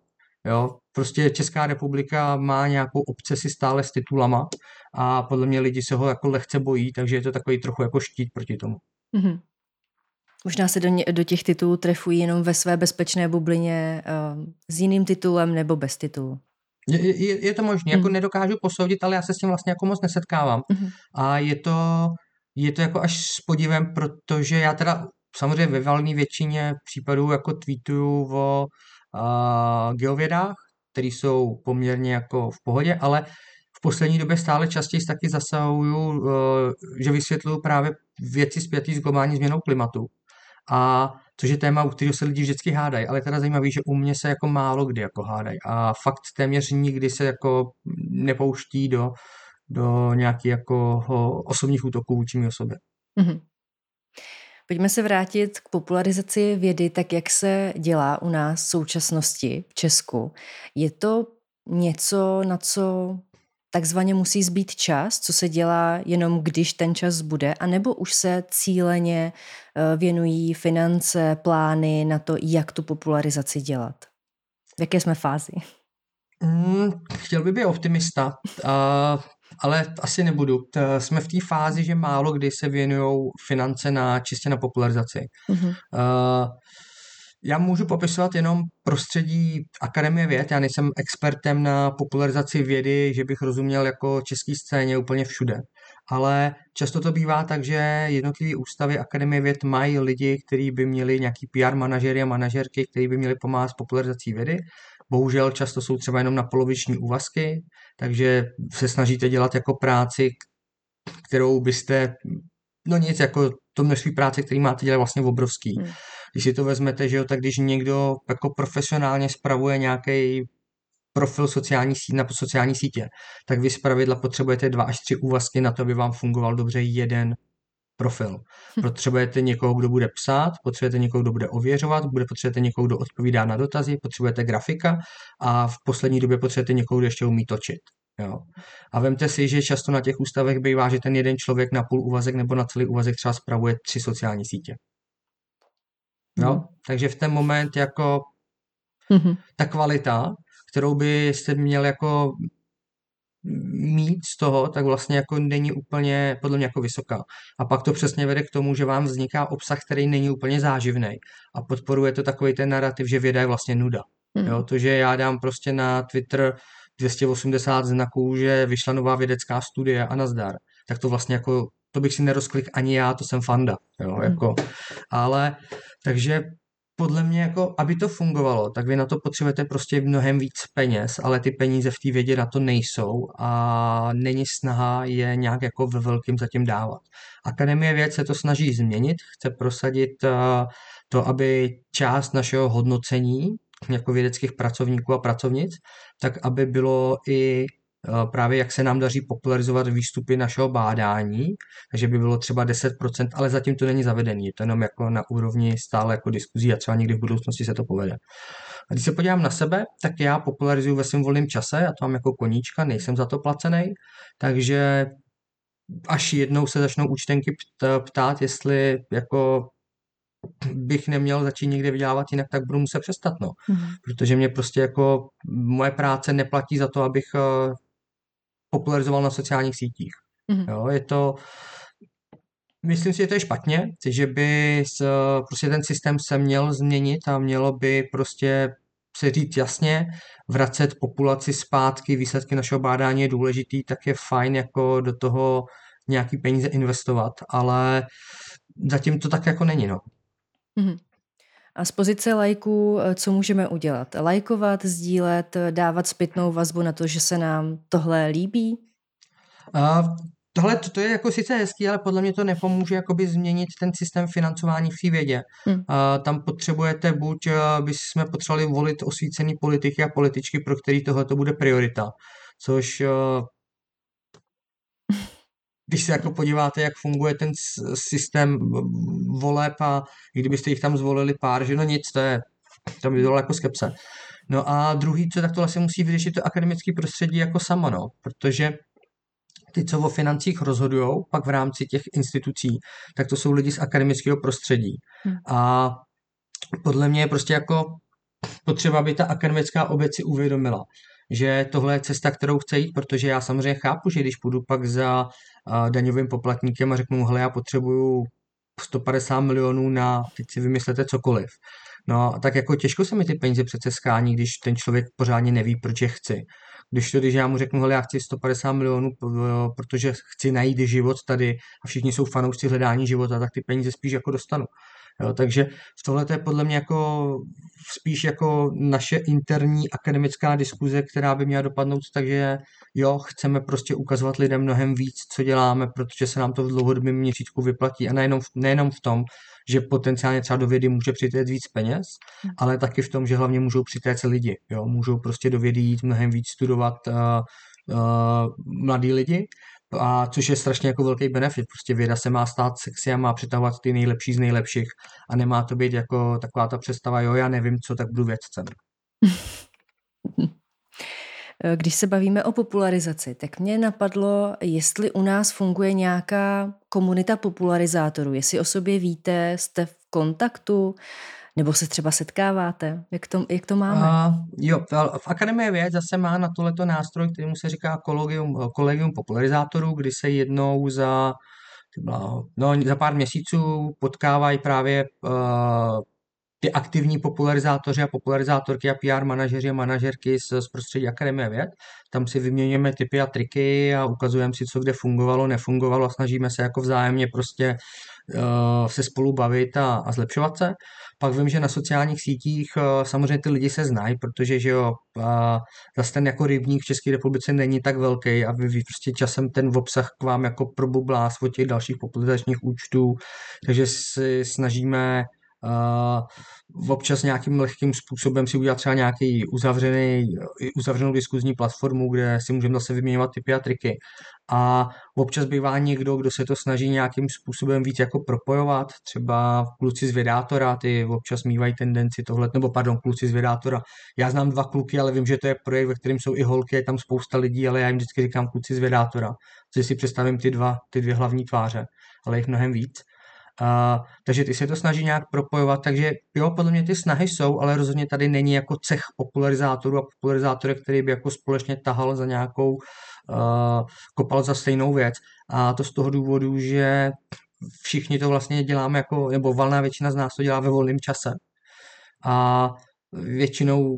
Jo? Prostě Česká republika má nějakou obsesi stále s titulama a podle mě lidi se ho jako lehce bojí, takže je to takový trochu jako štít proti tomu. Mm-hmm. Možná se do, ně, do těch titulů trefují jenom ve své bezpečné bublině uh, s jiným titulem nebo bez titulu. Je, je, je to možné, jako mhm. nedokážu posoudit, ale já se s tím vlastně jako moc nesetkávám. Mm. A je to, je to jako až s podívem, protože já teda samozřejmě ve valné většině případů jako tweetuju o uh, geovědách, které jsou poměrně jako v pohodě, ale v poslední době stále častěji taky zasahuju, uh, že vysvětluju právě věci zpětý s globální změnou klimatu. A což je téma, u kterého se lidi vždycky hádají, ale teda zajímavý, že u mě se jako málo kdy jako hádají a fakt téměř nikdy se jako nepouští do, do nějakých jako osobních útoků vůči mé osobě. Mm-hmm. Pojďme se vrátit k popularizaci vědy, tak jak se dělá u nás v současnosti v Česku. Je to něco, na co takzvaně musí zbýt čas, co se dělá jenom když ten čas bude, anebo už se cíleně eh, věnují finance, plány na to, jak tu popularizaci dělat? V jaké jsme fázi? Mm, chtěl bych být optimista, uh, ale asi nebudu. Jsme v té fázi, že málo kdy se věnují finance na čistě na popularizaci. Mm-hmm. Uh, já můžu popisovat jenom prostředí Akademie věd, já nejsem expertem na popularizaci vědy, že bych rozuměl jako český scéně úplně všude. Ale často to bývá tak, že jednotlivé ústavy Akademie věd mají lidi, kteří by měli nějaký PR manažery a manažerky, kteří by měli pomáhat s popularizací vědy. Bohužel často jsou třeba jenom na poloviční úvazky, takže se snažíte dělat jako práci, kterou byste, no nic, jako to množství práce, který máte dělat vlastně obrovský. Hmm. Když si to vezmete, že jo, tak když někdo jako profesionálně spravuje nějaký profil sociální sítě, na sociální sítě, tak vy zpravidla potřebujete dva až tři úvazky na to, aby vám fungoval dobře jeden profil. Hm. Potřebujete někoho, kdo bude psát, potřebujete někoho, kdo bude ověřovat, bude potřebujete někoho, kdo odpovídá na dotazy, potřebujete grafika a v poslední době potřebujete někoho, kdo ještě umí točit. Jo. A vemte si, že často na těch ústavech bývá, že ten jeden člověk na půl úvazek nebo na celý úvazek třeba spravuje tři sociální sítě. Jo? Mm. Takže v ten moment jako mm-hmm. ta kvalita, kterou byste měl jako mít z toho, tak vlastně jako není úplně podle mě jako vysoká. A pak to přesně vede k tomu, že vám vzniká obsah, který není úplně záživný a podporuje to takový ten narrativ, že věda je vlastně nuda. Hmm. Jo, to, že já dám prostě na Twitter 280 znaků, že vyšla nová vědecká studie a nazdar, tak to vlastně jako, to bych si nerozklik ani já, to jsem fanda, jo, hmm. jako, ale, takže podle mě, jako, aby to fungovalo, tak vy na to potřebujete prostě mnohem víc peněz, ale ty peníze v té vědě na to nejsou a není snaha je nějak jako ve velkým zatím dávat. Akademie věd se to snaží změnit, chce prosadit uh, to, aby část našeho hodnocení jako vědeckých pracovníků a pracovnic, tak aby bylo i Eh, právě jak se nám daří popularizovat výstupy našeho bádání, takže by bylo třeba 10%, ale zatím to není zavedený, je to jenom jako na úrovni stále jako diskuzí a třeba někdy v budoucnosti se to povede. A když se podívám na sebe, tak já popularizuju ve svém volném čase, já to mám jako koníčka, nejsem za to placený, takže až jednou se začnou účtenky ptát, jestli jako bych neměl začít někde vydělávat jinak, tak budu muset přestat, no. Mm. Protože mě prostě jako moje práce neplatí za to, abych eh, popularizoval na sociálních sítích. Mm-hmm. Jo, je to, myslím si, že to je špatně, že by s, prostě ten systém se měl změnit a mělo by prostě se říct jasně, vracet populaci zpátky, výsledky našeho bádání je důležitý, tak je fajn jako do toho nějaký peníze investovat, ale zatím to tak jako není, no. Mm-hmm. A z pozice lajků, eh, co můžeme udělat? Lajkovat, sdílet, dávat zpětnou vazbu na to, že se nám tohle líbí? A tohle to, je jako sice hezký, ale podle mě to nepomůže jakoby změnit ten systém financování v té vědě. Hmm. A tam potřebujete buď, eh, by jsme potřebovali volit osvícený politiky a političky, pro který tohle to bude priorita. Což eh, když se jako podíváte, jak funguje ten systém voleb a kdybyste jich tam zvolili pár, že no nic, to je, to by bylo jako skepse. No a druhý, co tak to vlastně musí vyřešit to akademické prostředí jako samo, no, protože ty, co o financích rozhodují, pak v rámci těch institucí, tak to jsou lidi z akademického prostředí. Hmm. A podle mě je prostě jako potřeba, aby ta akademická obec si uvědomila, že tohle je cesta, kterou chce jít, protože já samozřejmě chápu, že když půjdu pak za daňovým poplatníkem a řeknu, hele, já potřebuju 150 milionů na, teď si vymyslete cokoliv. No, tak jako těžko se mi ty peníze přece skání, když ten člověk pořádně neví, proč je chci. Když to, když já mu řeknu, hele, já chci 150 milionů, protože chci najít život tady a všichni jsou fanoušci hledání života, tak ty peníze spíš jako dostanu. Jo, takže v tohle je podle mě jako spíš jako naše interní akademická diskuze, která by měla dopadnout, takže jo, chceme prostě ukazovat lidem mnohem víc, co děláme, protože se nám to v dlouhodobém měřítku vyplatí. A nejenom, nejenom v tom, že potenciálně třeba do vědy může přitéct víc peněz, hmm. ale taky v tom, že hlavně můžou přitéct lidi, jo, můžou prostě do vědy jít mnohem víc studovat uh, uh, mladí lidi a což je strašně jako velký benefit. Prostě věda se má stát sexy a má přitahovat ty nejlepší z nejlepších a nemá to být jako taková ta představa, jo, já nevím, co, tak budu vědcem. Když se bavíme o popularizaci, tak mě napadlo, jestli u nás funguje nějaká komunita popularizátorů, jestli o sobě víte, jste v kontaktu, nebo se třeba setkáváte? Jak to, jak to máme? Uh, jo, v Akademii věd zase má na tohleto nástroj, kterýmu se říká kolegium, kolegium popularizátorů, kdy se jednou za, no, za pár měsíců potkávají právě uh, ty aktivní popularizátoři a popularizátorky a PR manažeři a manažerky z, z prostředí Akademie věd. Tam si vyměňujeme typy a triky a ukazujeme si, co kde fungovalo, nefungovalo a snažíme se jako vzájemně prostě uh, se spolu bavit a, a zlepšovat se. Pak vím, že na sociálních sítích uh, samozřejmě ty lidi se znají, protože že jo, uh, zase ten jako rybník v České republice není tak velký a vy, vy prostě časem ten obsah k vám jako probublá z těch dalších popularizačních účtů, takže si snažíme uh, občas nějakým lehkým způsobem si udělat třeba nějaký uzavřený, uzavřenou diskuzní platformu, kde si můžeme zase vyměňovat typy a triky. A občas bývá někdo, kdo se to snaží nějakým způsobem víc jako propojovat, třeba kluci z Vědátora, ty občas mývají tendenci tohle, nebo pardon, kluci z Vědátora. Já znám dva kluky, ale vím, že to je projekt, ve kterém jsou i holky, je tam spousta lidí, ale já jim vždycky říkám kluci z Vědátora, že si představím ty dva, ty dvě hlavní tváře, ale jich mnohem víc. Uh, takže ty se to snaží nějak propojovat, takže jo, podle mě ty snahy jsou, ale rozhodně tady není jako cech popularizátorů a popularizátorů, který by jako společně tahal za nějakou uh, kopal za stejnou věc. A to z toho důvodu, že všichni to vlastně děláme jako, nebo valná většina z nás to dělá ve volném čase. A většinou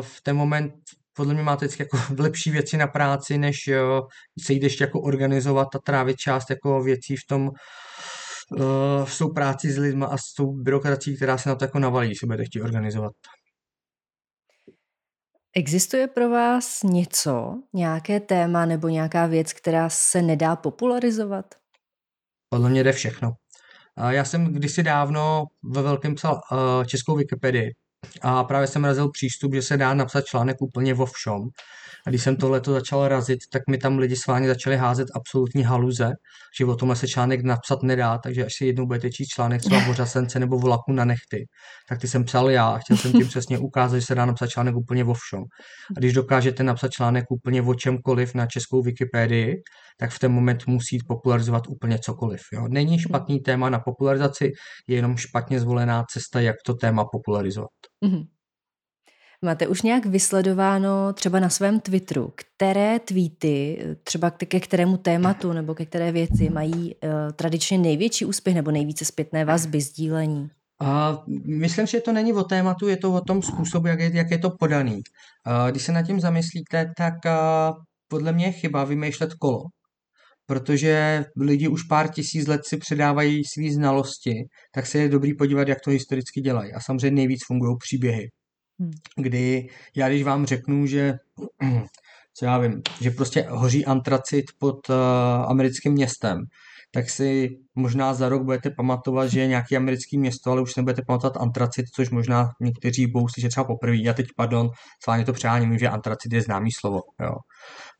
v ten moment podle mě máte vždycky jako lepší věci na práci, než uh, se jít ještě jako organizovat a trávit část jako věcí v tom, uh, s tou práci s lidma a s tou byrokracií, která se na to jako navalí, se budete chtít organizovat. Existuje pro vás něco, nějaké téma nebo nějaká věc, která se nedá popularizovat? Podle mě jde všechno. Já jsem kdysi dávno ve velkém psal uh, českou Wikipedii a právě jsem razil přístup, že se dá napsat článek úplně o všem. A když jsem tohleto začal razit, tak mi tam lidi vámi začali házet absolutní haluze, že o tomhle se článek napsat nedá, takže až si jednou budete číst článek třeba o řasence nebo vlaku na nechty, tak ty jsem psal já a chtěl jsem tím přesně ukázat, že se dá napsat článek úplně o všem. A když dokážete napsat článek úplně o čemkoliv na českou Wikipedii, tak v ten moment musí popularizovat úplně cokoliv. Jo. Není špatný téma na popularizaci, je jenom špatně zvolená cesta, jak to téma popularizovat. Mm-hmm. Máte už nějak vysledováno třeba na svém Twitteru, které tweety, třeba ke kterému tématu nebo ke které věci mají uh, tradičně největší úspěch nebo nejvíce zpětné vazby, sdílení? A myslím, že to není o tématu, je to o tom způsobu, jak je, jak je to podaný. A když se nad tím zamyslíte, tak a, podle mě je chyba vymýšlet kolo. Protože lidi už pár tisíc let si předávají své znalosti, tak se je dobrý podívat, jak to historicky dělají. A samozřejmě nejvíc fungují příběhy. Hmm. kdy já když vám řeknu, že co já vím, že prostě hoří antracit pod uh, americkým městem, tak si možná za rok budete pamatovat, že je nějaký americký město, ale už nebudete pamatovat antracit, což možná někteří budou slyšet třeba poprvé. Já teď, pardon, s vámi to přáním, že antracit je známý slovo. Jo.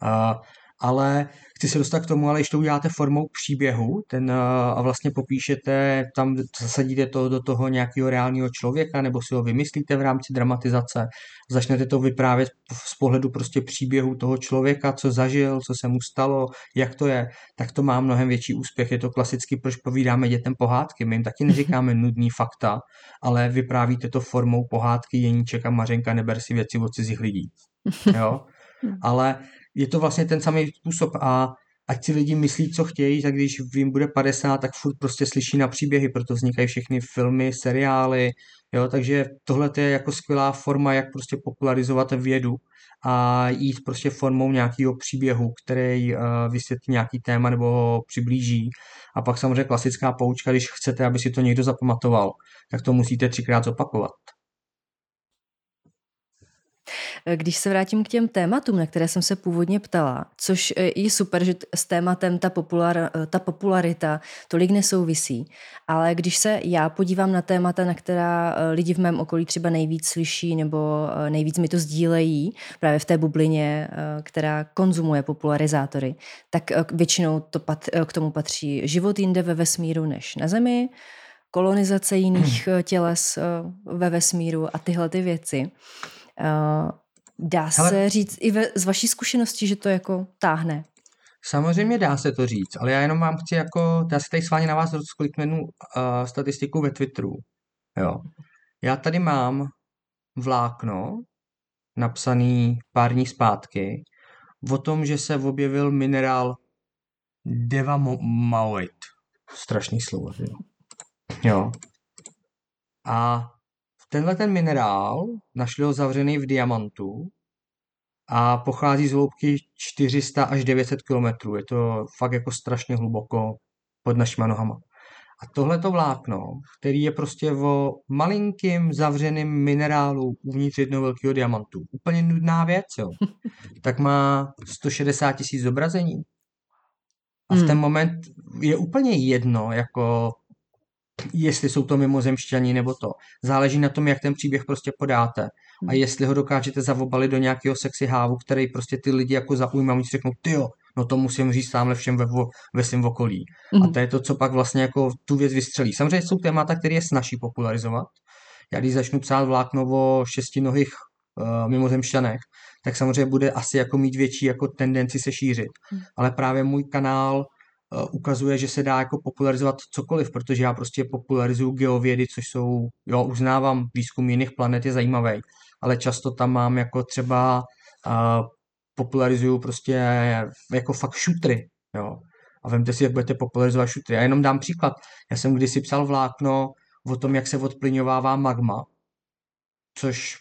Uh, ale chci se dostat k tomu, ale když to uděláte formou příběhu ten, a vlastně popíšete, tam zasadíte to do toho nějakého reálného člověka, nebo si ho vymyslíte v rámci dramatizace, začnete to vyprávět z pohledu prostě příběhu toho člověka, co zažil, co se mu stalo, jak to je, tak to má mnohem větší úspěch. Je to klasicky, proč povídáme dětem pohádky. My jim taky neříkáme nudný fakta, ale vyprávíte to formou pohádky Jeníček a Mařenka, neber si věci od cizích lidí. Jo? Ale je to vlastně ten samý způsob a ať si lidi myslí, co chtějí, tak když jim bude 50, tak furt prostě slyší na příběhy, proto vznikají všechny filmy, seriály, jo, takže tohle je jako skvělá forma, jak prostě popularizovat vědu a jít prostě formou nějakého příběhu, který uh, vysvětlí nějaký téma nebo ho přiblíží. A pak samozřejmě klasická poučka, když chcete, aby si to někdo zapamatoval, tak to musíte třikrát zopakovat. Eh, když se vrátím k těm tématům, na které jsem se původně ptala, což eh, je super, že s tématem ta, popular, eh, ta popularita tolik nesouvisí, ale když se já podívám na témata, na která lidi v mém okolí třeba nejvíc slyší nebo nejvíc mi to sdílejí, právě v té bublině, která konzumuje popularizátory, tak většinou to pat, k tomu patří život jinde ve vesmíru než na Zemi, kolonizace jiných těles ve vesmíru a tyhle ty věci. Dá Hele, se říct i ve, z vaší zkušenosti, že to jako táhne? Samozřejmě dá se to říct, ale já jenom vám chci jako, já se tady s vámi na vás rozkliknu uh, statistiku ve Twitteru. Jo. Já tady mám vlákno, napsaný pár dní zpátky, o tom, že se objevil minerál Devamauit. Strašný slovo, jo. jo. A Tenhle ten minerál našli ho zavřený v diamantu a pochází z hloubky 400 až 900 km. Je to fakt jako strašně hluboko pod našima nohama. A tohleto vlákno, který je prostě o malinkým zavřeným minerálu uvnitř jednoho velkého diamantu, úplně nudná věc, jo, tak má 160 tisíc zobrazení. A v ten hmm. moment je úplně jedno, jako jestli jsou to mimozemšťani nebo to. Záleží na tom, jak ten příběh prostě podáte. A hmm. jestli ho dokážete zavobalit do nějakého sexy hávu, který prostě ty lidi jako zaujme a oni si řeknou, ty jo, no to musím říct tamhle všem ve, ve svém okolí. Mm. A hmm. to je to, co pak vlastně jako tu věc vystřelí. Samozřejmě jsou témata, které je snaží popularizovat. Já když začnu psát vlákno o šestinohých uh, mimozemšťanech, tak samozřejmě bude asi jako mít větší jako tendenci se šířit. Mm. Ale právě můj kanál Eh, ukazuje, že se dá jako popularizovat cokoliv, protože já prostě popularizuju geovědy, což jsou, jo, uznávám, výzkum jiných planet je zajímavý, ale často tam mám jako třeba uh, popularizují prostě jako fakt šutry, jo. A vemte si, jak budete popularizovat šutry. Já jenom dám příklad. Já jsem kdysi psal vlákno o tom, jak se odplyňovává magma, což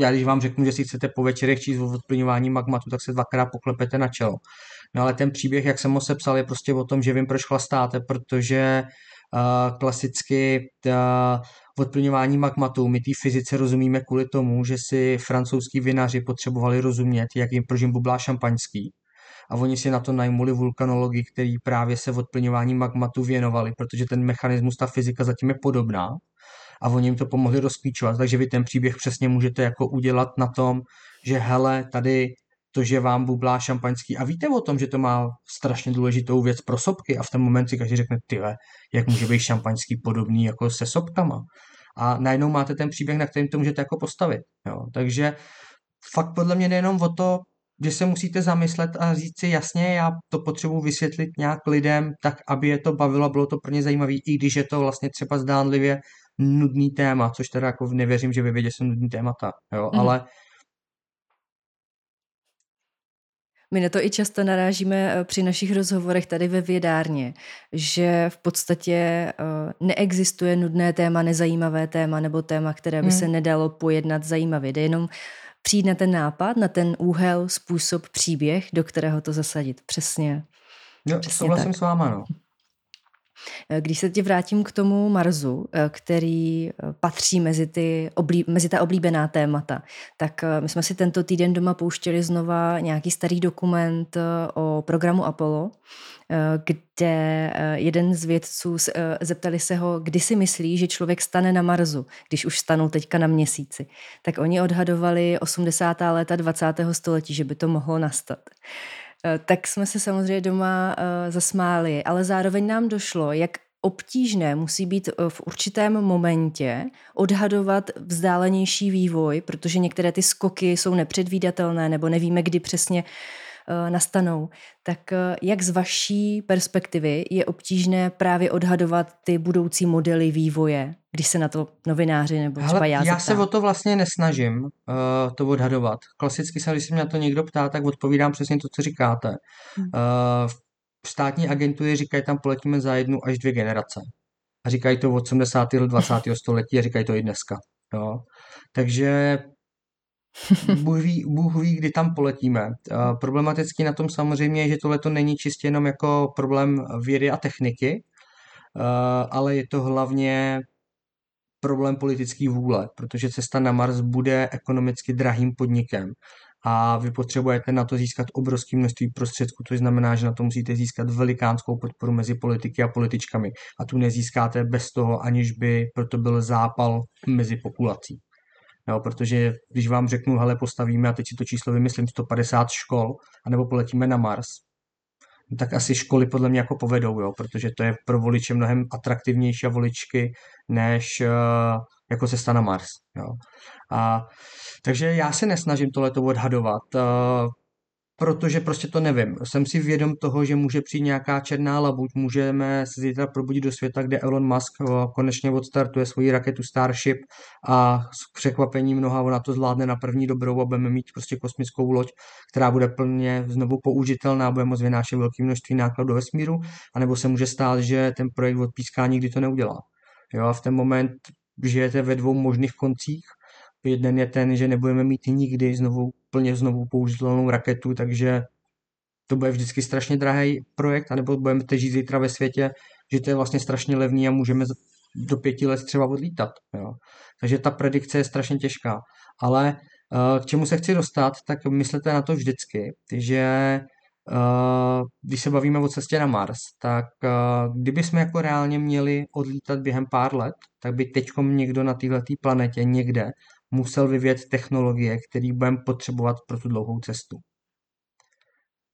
já když vám řeknu, že si chcete po večerech číst o odplyňování magmatu, tak se dvakrát poklepete na čelo. No ale ten příběh, jak jsem ho sepsal, je prostě o tom, že vím, proč chlastáte, protože uh, klasicky uh, odplňování magmatu my té fyzice rozumíme kvůli tomu, že si francouzský vinaři potřebovali rozumět, jak jim proč jim bublá šampaňský. A oni si na to najmuli vulkanologi, který právě se odplňování magmatu věnovali, protože ten mechanismus, ta fyzika zatím je podobná a oni jim to pomohli rozklíčovat. Takže vy ten příběh přesně můžete jako udělat na tom, že hele, tady to, že vám bublá šampaňský a víte o tom, že to má strašně důležitou věc pro sopky a v ten moment si každý řekne, tyhle, jak může být šampaňský podobný jako se sopkama. A najednou máte ten příběh, na kterým to můžete jako postavit. Jo. Takže fakt podle mě nejenom o to, že se musíte zamyslet a říct si jasně, já to potřebuji vysvětlit nějak lidem, tak aby je to bavilo, bylo to pro ně zajímavé, i když je to vlastně třeba zdánlivě nudný téma, což teda jako nevěřím, že ve vědě jsou nudný témata, jo, mm. ale My na to i často narážíme eh, při našich rozhovorech tady ve vědárně, že v podstatě eh, neexistuje nudné téma, nezajímavé téma nebo téma, které by hmm. se nedalo pojednat zajímavě. Jde jenom přijít na ten nápad, na ten úhel, způsob, příběh, do kterého to zasadit. Přesně. No, Přesně souhlasím tak. s váma, no. Eh, když se tě vrátím k tomu Marsu, eh, který eh, patří mezi, ty oblí, mezi ta oblíbená témata, tak my jsme si tento týden doma pouštěli znova nějaký starý dokument o programu Apollo, kde jeden z vědců zeptali se ho, kdy si myslí, že člověk stane na Marsu, když už stanou teďka na měsíci. Tak oni odhadovali 80. léta 20. století, že by to mohlo nastat. Eh, tak jsme se samozřejmě doma uh, zasmáli, ale zároveň nám došlo, jak obtížné musí být eh, v určitém momentě odhadovat vzdálenější vývoj, protože některé ty skoky jsou nepředvídatelné nebo nevíme, kdy přesně Eh, nastanou. Tak eh, jak z vaší perspektivy je obtížné právě odhadovat ty budoucí modely vývoje, když se na to novináři nebo třeba já Já se o to vlastně nesnažím uh, to odhadovat. Klasicky se, když se mě na to někdo ptá, tak odpovídám přesně to, co říkáte. Uh, v státní agentuře říkají, tam poletíme za jednu až dvě generace. A říkají to od 80. let 20. století a říkají to i dneska. Jo. Takže Bůh ví, Bůh ví, kdy tam poletíme. Uh, problematický na tom samozřejmě je, že tohle to není čistě jenom jako problém vědy a techniky, uh, ale je to hlavně problém politické vůle, protože cesta na Mars bude ekonomicky drahým podnikem a vy potřebujete na to získat obrovské množství prostředků, to znamená, že na to musíte získat velikánskou podporu mezi politiky a političkami a tu nezískáte bez toho, aniž by proto byl zápal mezi populací. Jo, protože když vám řeknu, hele, postavíme, a teď si to číslo vymyslím, 150 škol, anebo poletíme na Mars, no tak asi školy podle mě jako povedou, jo, protože to je pro voliče mnohem atraktivnější a voličky, než uh, jako cesta na Mars. Jo. A, takže já se nesnažím tohleto odhadovat. Uh, protože prostě to nevím. Jsem si vědom toho, že může přijít nějaká černá labuť, můžeme se zítra probudit do světa, kde Elon Musk eh, konečně odstartuje svoji raketu Starship a s překvapením mnoha ona to zvládne na první dobrou a budeme mít prostě kosmickou loď, která bude plně znovu použitelná a bude moct vynášet velké množství nákladů do vesmíru, anebo se může stát, že ten projekt odpíská nikdy to neudělá. Jo, a v ten moment žijete ve dvou možných koncích Jeden je ten, že nebudeme mít nikdy znovu, plně znovu použitelnou raketu, takže to bude vždycky strašně drahý projekt, anebo budeme žít zítra ve světě, že to je vlastně strašně levný a můžeme do pěti let třeba odlítat. Jo. Takže ta predikce je strašně těžká. Ale eh, k čemu se chci dostat, tak myslete na to vždycky, že eh, když se bavíme o cestě na Mars, tak eh, kdyby jsme jako reálně měli odlítat během pár let, tak by teďkom někdo na této planetě někde musel vyvět technologie, které budeme potřebovat pro tu dlouhou cestu.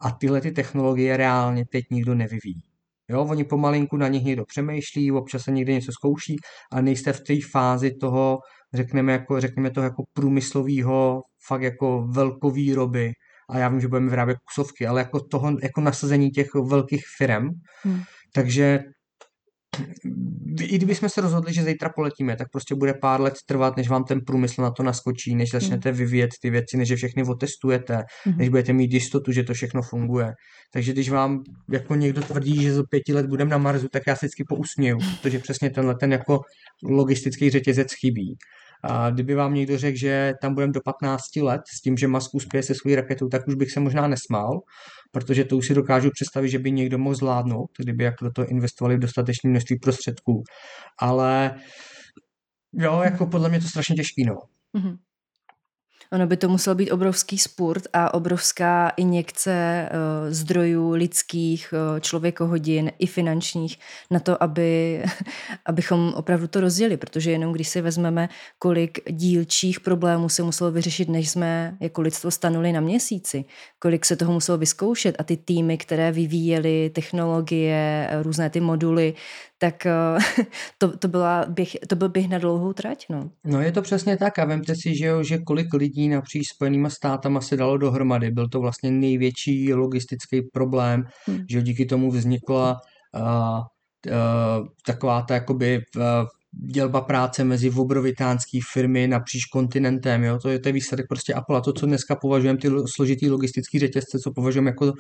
A tyhle ty technologie reálně teď nikdo nevyvíjí. Jo, oni pomalinku na nich někdo přemýšlí, občas se někde něco zkouší, ale nejste v té fázi toho, řekneme, jako, řekněme toho jako průmyslového, fakt jako velkovýroby. A já vím, že budeme vyrábět kusovky, ale jako toho, jako nasazení těch velkých firm. Hmm. Takže i kdybychom se rozhodli, že zítra poletíme, tak prostě bude pár let trvat, než vám ten průmysl na to naskočí, než začnete hmm. vyvíjet ty věci, než je všechny otestujete, mm. než budete mít jistotu, že to všechno funguje. Takže když vám jako někdo tvrdí, že za pěti let budeme na Marsu, tak já se vždycky pousměju, protože přesně tenhle ten jako logistický řetězec chybí. A kdyby vám někdo řekl, že tam budeme do 15 let s tím, že Musk uspěje se svou raketou, tak už bych se možná nesmál, protože to už si dokážu představit, že by někdo mohl zvládnout, kdyby do toho investovali v dostatečné množství prostředků. Ale jo, jako podle mě to strašně těžký, no. Mm-hmm. Ono by to musel být obrovský sport a obrovská injekce uh, zdrojů lidských, uh, člověkohodin i finančních na to, aby, abychom opravdu to rozdělili, protože jenom když si vezmeme, kolik dílčích problémů se muselo vyřešit, než jsme jako lidstvo stanuli na měsíci, kolik se toho muselo vyzkoušet. A ty týmy, které vyvíjely technologie, různé ty moduly, tak eh, to, to, byla běh, to byl běh na dlouhou trať. No. no je to přesně tak a vemte si, že, jo, že kolik lidí napříč Spojenýma státama se dalo dohromady. Byl to vlastně největší logistický problém, hmm. že díky tomu vznikla uh, uh, taková ta jakoby uh, dělba práce mezi obrovitánský firmy napříč kontinentem, jo? to je ten výsledek prostě Apple a to, co dneska považujeme ty složitý logistický řetězce, co považujeme jako uh,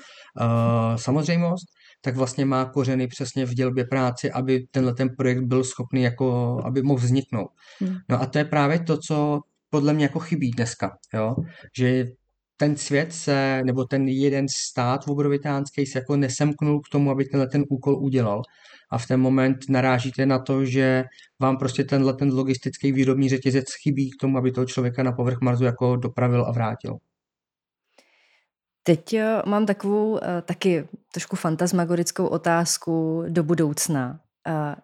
samozřejmost, tak vlastně má kořeny přesně v dělbě práce, aby tenhle ten projekt byl schopný, jako, aby mohl vzniknout. Hmm. No a to je právě to, co podle mě jako chybí dneska, jo? že ten svět se, nebo ten jeden stát obrovitánský se jako nesemknul k tomu, aby tenhle ten úkol udělal. A v ten moment narážíte na to, že vám prostě tenhle ten logistický výrobní řetězec chybí k tomu, aby toho člověka na povrch Marsu jako dopravil a vrátil. Teď eh, mám takovou eh, taky trošku fantasmagorickou otázku do budoucna. Eh,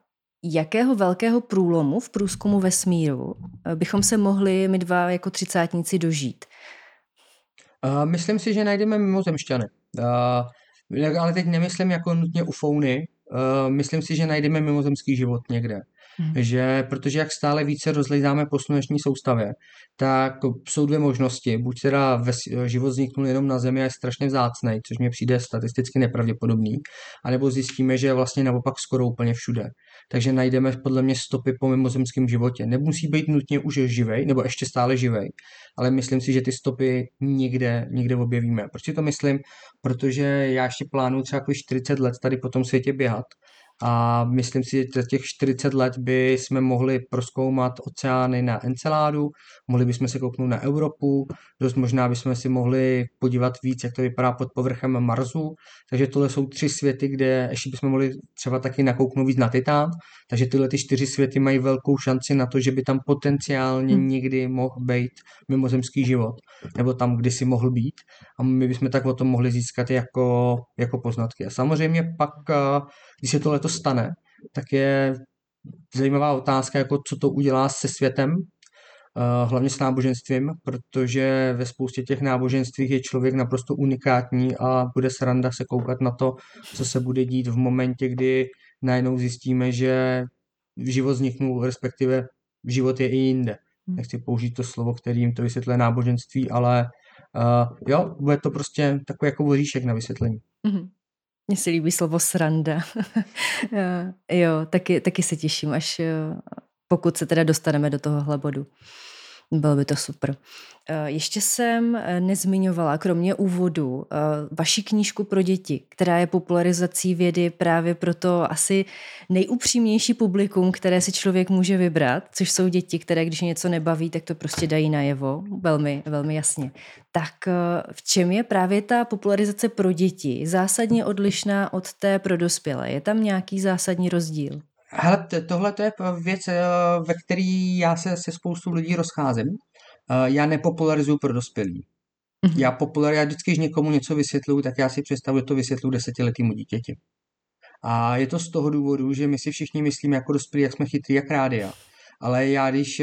jakého velkého průlomu v průzkumu vesmíru bychom se mohli my dva jako třicátníci dožít? Myslím si, že najdeme mimozemšťany. Ale teď nemyslím jako nutně ufouny. Myslím si, že najdeme mimozemský život někde. Hmm. Že, protože jak stále více rozlejzáme po sluneční soustavě, tak jsou dvě možnosti. Buď teda ve, život vzniknul jenom na Zemi a je strašně vzácný, což mi přijde statisticky nepravděpodobný, anebo zjistíme, že je vlastně naopak skoro úplně všude. Takže najdeme podle mě stopy po mimozemském životě. Nemusí být nutně už živej, nebo ještě stále živej, ale myslím si, že ty stopy někde, někde objevíme. Proč si to myslím? Protože já ještě plánuju třeba 40 let tady po tom světě běhat a myslím si, že za těch 40 let by jsme mohli proskoumat oceány na Enceládu, mohli bychom se kouknout na Evropu, dost možná bychom si mohli podívat víc, jak to vypadá pod povrchem Marsu, takže tohle jsou tři světy, kde ještě bychom mohli třeba taky nakouknout víc na Titán, takže tyhle ty čtyři světy mají velkou šanci na to, že by tam potenciálně hmm. někdy mohl být mimozemský život, nebo tam kdysi mohl být. A my bychom tak o tom mohli získat jako, jako poznatky. A samozřejmě pak, když se tohle stane, tak je zajímavá otázka, jako co to udělá se světem, hlavně s náboženstvím, protože ve spoustě těch náboženstvích je člověk naprosto unikátní a bude sranda se koukat na to, co se bude dít v momentě, kdy najednou zjistíme, že život vzniknul, respektive život je i jinde. Hmm. Nechci použít to slovo, kterým to vysvětluje náboženství, ale uh, jo, bude to prostě takový jako voříšek na vysvětlení. Mm-hmm. Mně se líbí slovo sranda. jo, taky, taky se těším, až pokud se teda dostaneme do tohohle bodu. Bylo by to super. Eh, ještě jsem eh, nezmiňovala, kromě úvodu, eh, vaši knížku pro děti, která je popularizací vědy právě pro to asi nejupřímnější publikum, které si člověk může vybrat, což jsou děti, které když něco nebaví, tak to prostě dají najevo, velmi, velmi jasně. Tak v čem je právě ta popularizace pro děti zásadně odlišná od té pro dospělé? Je tam nějaký zásadní rozdíl? Hele, tohle to je věc, ve který já se se spoustu lidí rozcházím. Já nepopularizuju pro dospělí. Mm-hmm. Já popularizuji, já vždycky, když někomu něco vysvětluju, tak já si představuji, že to vysvětluji desetiletýmu dítěti. A je to z toho důvodu, že my si všichni myslíme jako dospělí, jak jsme chytrý, jak rádia. Ale já, když,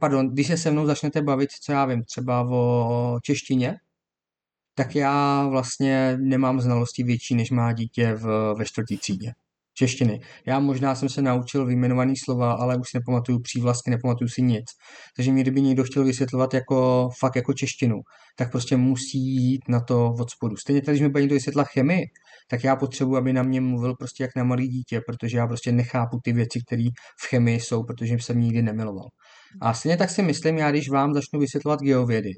pardon, když se se mnou začnete bavit, co já vím, třeba o češtině, tak já vlastně nemám znalosti větší, než má dítě v, ve čtvrtý třídě. Češtiny. Já možná jsem se naučil vyjmenovaný slova, ale už nepamatuju přívlastky, nepamatuju si nic. Takže mě kdyby někdo chtěl vysvětlovat jako fakt jako češtinu, tak prostě musí jít na to od spodu. Stejně tady, když mi bude někdo vysvětlat chemii, tak já potřebuji, aby na mě mluvil prostě jak na malý dítě, protože já prostě nechápu ty věci, které v chemii jsou, protože jsem nikdy nemiloval. A stejně tak si myslím, já když vám začnu vysvětlovat geovědy,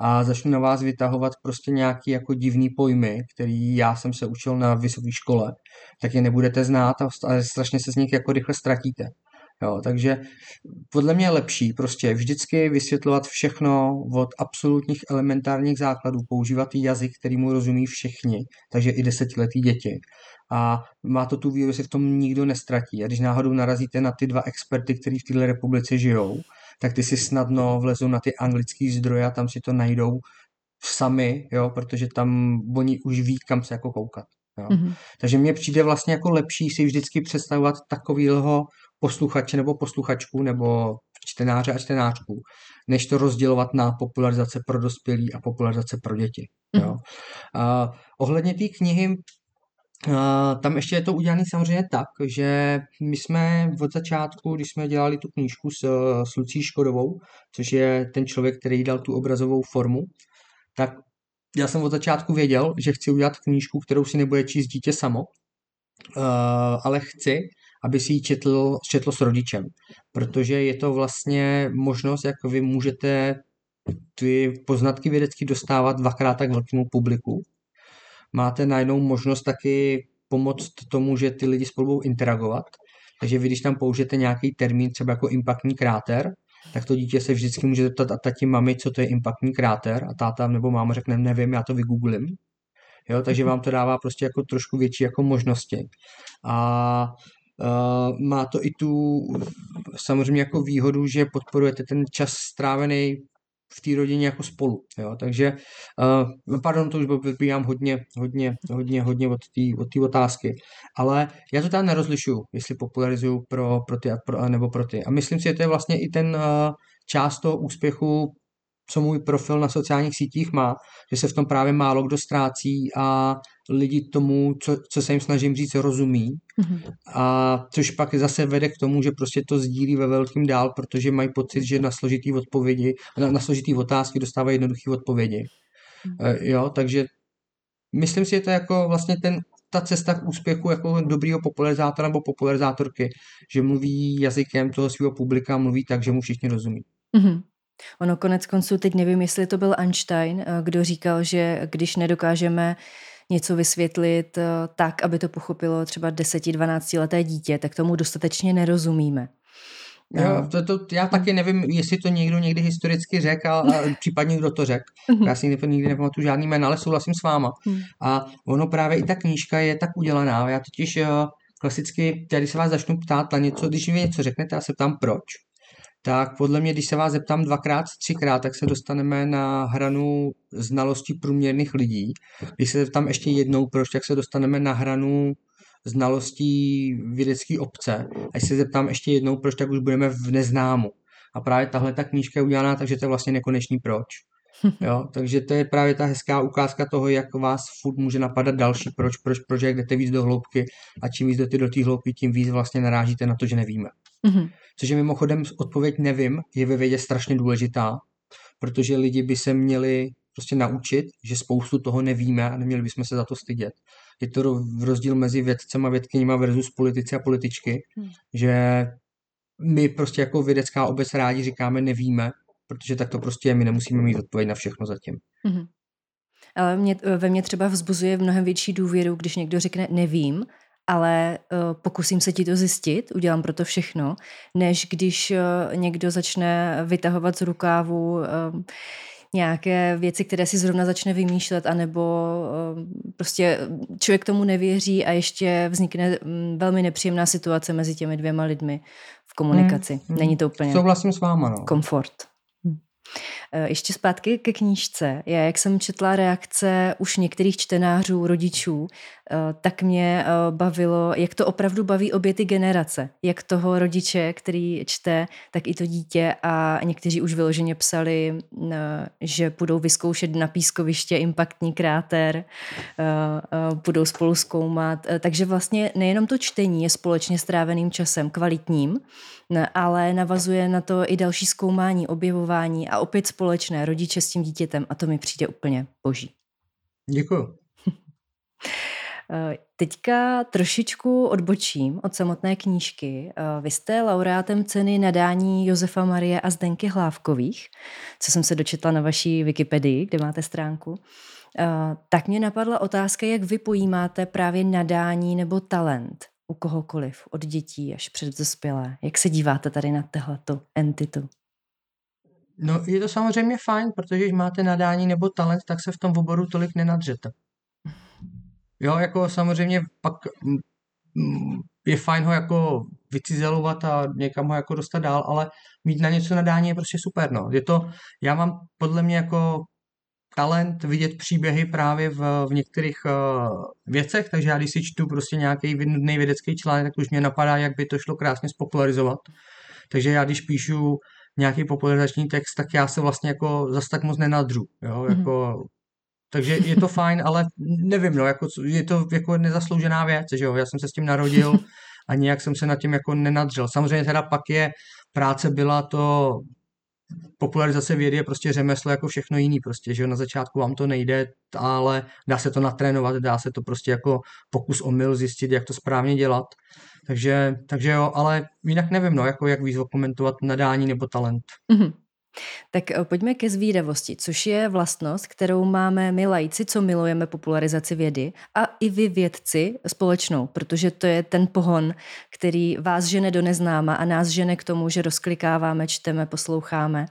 a začnu na vás vytahovat prostě nějaký jako divný pojmy, který já jsem se učil na vysoké škole, tak je nebudete znát a strašně se z nich jako rychle ztratíte. Jo, takže podle mě je lepší prostě vždycky vysvětlovat všechno od absolutních elementárních základů, používat jazyk, který mu rozumí všichni, takže i desetiletí děti. A má to tu víru, že se v tom nikdo nestratí. A když náhodou narazíte na ty dva experty, kteří v této republice žijou, tak ty si snadno vlezou na ty anglické zdroje a tam si to najdou sami, jo, protože tam oni už ví, kam se jako koukat. Jo. Mm-hmm. Takže mně přijde vlastně jako lepší si vždycky představovat takovýho posluchače nebo posluchačku nebo čtenáře a čtenářku, než to rozdělovat na popularizace pro dospělí a popularizace pro děti. Jo. Mm-hmm. A ohledně té knihy tam ještě je to udělané samozřejmě tak, že my jsme od začátku, když jsme dělali tu knížku s, s Lucí Škodovou, což je ten člověk, který dal tu obrazovou formu, tak já jsem od začátku věděl, že chci udělat knížku, kterou si nebude číst dítě samo, ale chci, aby si ji četl, četl s rodičem, protože je to vlastně možnost, jak vy můžete ty poznatky vědecky dostávat dvakrát tak velkému publiku, máte najednou možnost taky pomoct tomu, že ty lidi spolu budou interagovat. Takže vy, když tam použijete nějaký termín, třeba jako impaktní kráter, tak to dítě se vždycky může zeptat a tati mami, co to je impaktní kráter a táta nebo máma řekne, nevím, já to vygooglím. Jo, takže vám to dává prostě jako trošku větší jako možnosti. A Uh, má to i tu samozřejmě jako výhodu, že podporujete ten čas strávený v té rodině jako spolu. Jo? Takže, uh, pardon, to už vypíjám hodně, hodně, hodně, hodně od té od otázky. Ale já to tam nerozlišuju, jestli popularizuju pro, pro ty pro, nebo pro ty. A myslím si, že to je vlastně i ten uh, část toho úspěchu co můj profil na sociálních sítích má, že se v tom právě málo kdo ztrácí a lidi tomu, co, co se jim snažím říct, rozumí. Mm-hmm. A což pak zase vede k tomu, že prostě to sdílí ve velkým dál, protože mají pocit, že na složitý odpovědi, na, na složitý otázky dostávají jednoduché odpovědi. Mm-hmm. Jo, takže myslím si, že to je jako vlastně ten, ta cesta k úspěchu jako dobrýho popularizátora nebo popularizátorky, že mluví jazykem toho svého publika, mluví tak, že mu všichni rozumí. Mm-hmm. Ono konec konců, teď nevím, jestli to byl Einstein, eh, kdo říkal, že když nedokážeme něco vysvětlit eh, tak, aby to pochopilo třeba 10-12 leté dítě, tak tomu dostatečně nerozumíme. Jo, to, to, já taky nevím, jestli to někdo někdy historicky řekl a, a případně kdo to řekl. Mhm. Já si nikdy, nikdy nepamatuju žádný jméno, ale souhlasím s váma. Hmm. A ono právě i ta knížka je tak udělaná. Já totiž eh, klasicky, když se vás začnu ptát na něco, když mi něco řeknete, já se ptám proč tak podle mě, když se vás zeptám dvakrát, třikrát, tak se dostaneme na hranu znalostí průměrných lidí. Když se zeptám ještě jednou, proč, tak se dostaneme na hranu znalostí vědecké obce. A když se zeptám ještě jednou, proč, tak už budeme v neznámu. A právě tahle ta knížka je udělaná, takže to je vlastně nekonečný proč. Jo, takže to je právě ta hezká ukázka toho, jak vás furt může napadat další proč, proč, proč, jak jdete víc do hloubky a čím víc jdete do té hloubky, tím víc vlastně narážíte na to, že nevíme. Mm-hmm. Což je mimochodem odpověď nevím, je ve vědě strašně důležitá, protože lidi by se měli prostě naučit, že spoustu toho nevíme a neměli bychom se za to stydět. Je to rozdíl mezi vědcem a vědkyněma versus politici a političky, hmm. že my prostě jako vědecká obec rádi říkáme nevíme, protože tak to prostě je, my nemusíme mít odpověď na všechno zatím. Hmm. Ale mě, ve mně třeba vzbuzuje mnohem větší důvěru, když někdo řekne nevím ale uh, pokusím se ti to zjistit, udělám pro to všechno, než když uh, někdo začne vytahovat z rukávu uh, nějaké věci, které si zrovna začne vymýšlet, anebo uh, prostě člověk tomu nevěří a ještě vznikne um, velmi nepříjemná situace mezi těmi dvěma lidmi v komunikaci. Hmm, hmm. Není to úplně Souhlasím s váma, no. komfort. Eh, ještě zpátky ke knížce. Já, jak jsem četla reakce už některých čtenářů, rodičů, eh, tak mě eh, bavilo, jak to opravdu baví obě ty generace. Jak toho rodiče, který čte, tak i to dítě a někteří už vyloženě psali, že budou vyzkoušet na pískoviště impaktní kráter, budou spolu zkoumat. Takže vlastně nejenom to čtení je společně stráveným časem, kvalitním, ale navazuje na to i další zkoumání, objevování a opět společné rodiče s tím dítětem a to mi přijde úplně boží. Děkuji. Eh, teďka trošičku odbočím od samotné knížky. Eh, vy jste laureátem ceny nadání Josefa Marie a Zdenky Hlávkových, co jsem se dočetla na vaší Wikipedii, kde máte stránku. Eh, tak mě napadla otázka, jak vy pojímáte právě nadání nebo talent u kohokoliv, od dětí až před dospělé. Jak se díváte tady na tohleto entitu? No je to samozřejmě fajn, protože když máte nadání nebo talent, tak se v tom oboru tolik nenadřete. Jo, jako samozřejmě pak mm, mm, je fajn ho jako vycizelovat a někam ho jako dostat dál, ale mít na něco nadání je prostě super, no. Je to, já mám podle mě jako talent vidět příběhy právě v, v některých uh, věcech, takže já když si čtu prostě nějaký nudný vědecký článek, tak už mě napadá, jak by to šlo krásně spopularizovat. Takže já když píšu nějaký popularizační text, tak já se vlastně jako zas tak moc nenadřu, jo, mm-hmm. jako takže je to fajn, ale nevím, no, jako, je to jako nezasloužená věc, že jo, já jsem se s tím narodil a nějak jsem se nad tím jako nenadřel. Samozřejmě teda pak je, práce byla to popularizace vědy je prostě řemeslo jako všechno jiný prostě, že na začátku vám to nejde, ale dá se to natrénovat, dá se to prostě jako pokus omyl zjistit, jak to správně dělat. Takže, takže jo, ale jinak nevím, no, jako jak víc komentovat nadání nebo talent. Mm-hmm. Tak eh, pojďme ke zvídavosti, což je vlastnost, kterou máme my lajci, co milujeme popularizaci vědy a i vy vědci společnou, protože to je ten pohon, který vás žene do neznáma a nás žene k tomu, že rozklikáváme, čteme, posloucháme.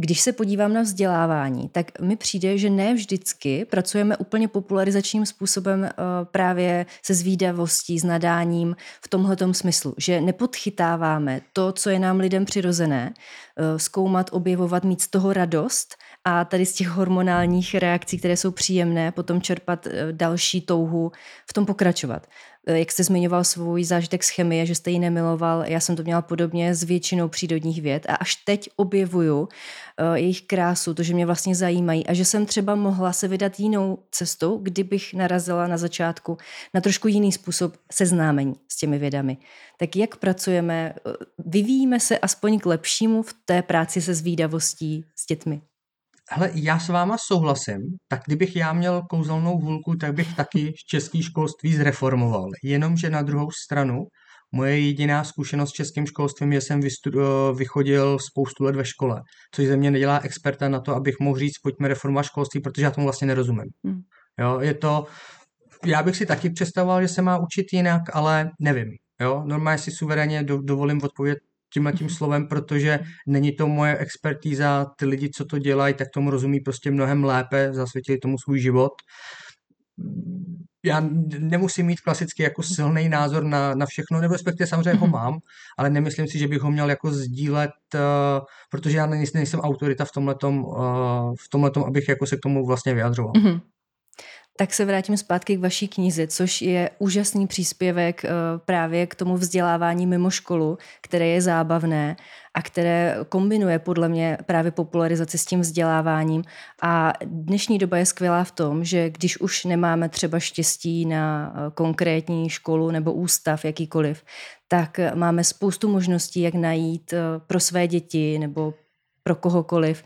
Když se podívám na vzdělávání, tak mi přijde, že ne vždycky pracujeme úplně popularizačním způsobem eh, právě se zvídavostí, s nadáním v tomhletom smyslu, že nepodchytáváme to, co je nám lidem přirozené, eh, zkoumat, objevovat, mít z toho radost a tady z těch hormonálních reakcí, které jsou příjemné, potom čerpat eh, další touhu v tom pokračovat. Eh, jak jste zmiňoval svůj zážitek z chemie, že jste ji nemiloval, já jsem to měla podobně s většinou přírodních věd a až teď objevuju uh, jejich krásu, to, že mě vlastně zajímají a že jsem třeba mohla se vydat jinou cestou, kdybych narazila na začátku na trošku jiný způsob seznámení s těmi vědami. Tak jak pracujeme, eh, vyvíjíme se aspoň k lepšímu v té práci se zvídavostí s dětmi? Hele, já s váma souhlasím, tak kdybych já měl kouzelnou hůlku, tak bych taky český školství zreformoval. Jenomže na druhou stranu, moje jediná zkušenost s českým školstvím je, že jsem vystudo, vychodil spoustu let ve škole, což ze mě nedělá experta na to, abych mohl říct, pojďme reformovat školství, protože já tomu vlastně nerozumím. Hmm. Jo, je to, já bych si taky představoval, že se má učit jinak, ale nevím. Jo, normálně si suverénně do, dovolím odpovědět tímhle tím slovem, protože není to moje expertíza, ty lidi, co to dělají, tak tomu rozumí prostě mnohem lépe, zasvětili tomu svůj život. Já nemusím mít klasicky jako silný názor na, na všechno, nebo respektive samozřejmě ho mhm. mám, ale nemyslím si, že bych ho měl jako sdílet, uh, protože já nejsem, nejsem autorita v tomhletom, uh, v tomhletom, abych jako se k tomu vlastně vyjadřoval. Mm-hmm. Tak se vrátím zpátky k vaší knize, což je úžasný příspěvek eh, právě k tomu vzdělávání mimo školu, které je zábavné a které kombinuje podle mě právě popularizaci s tím vzděláváním. A dnešní doba je skvělá v tom, že když už nemáme třeba štěstí na eh, konkrétní školu nebo ústav jakýkoliv, tak máme spoustu možností, jak najít eh, pro své děti nebo pro kohokoliv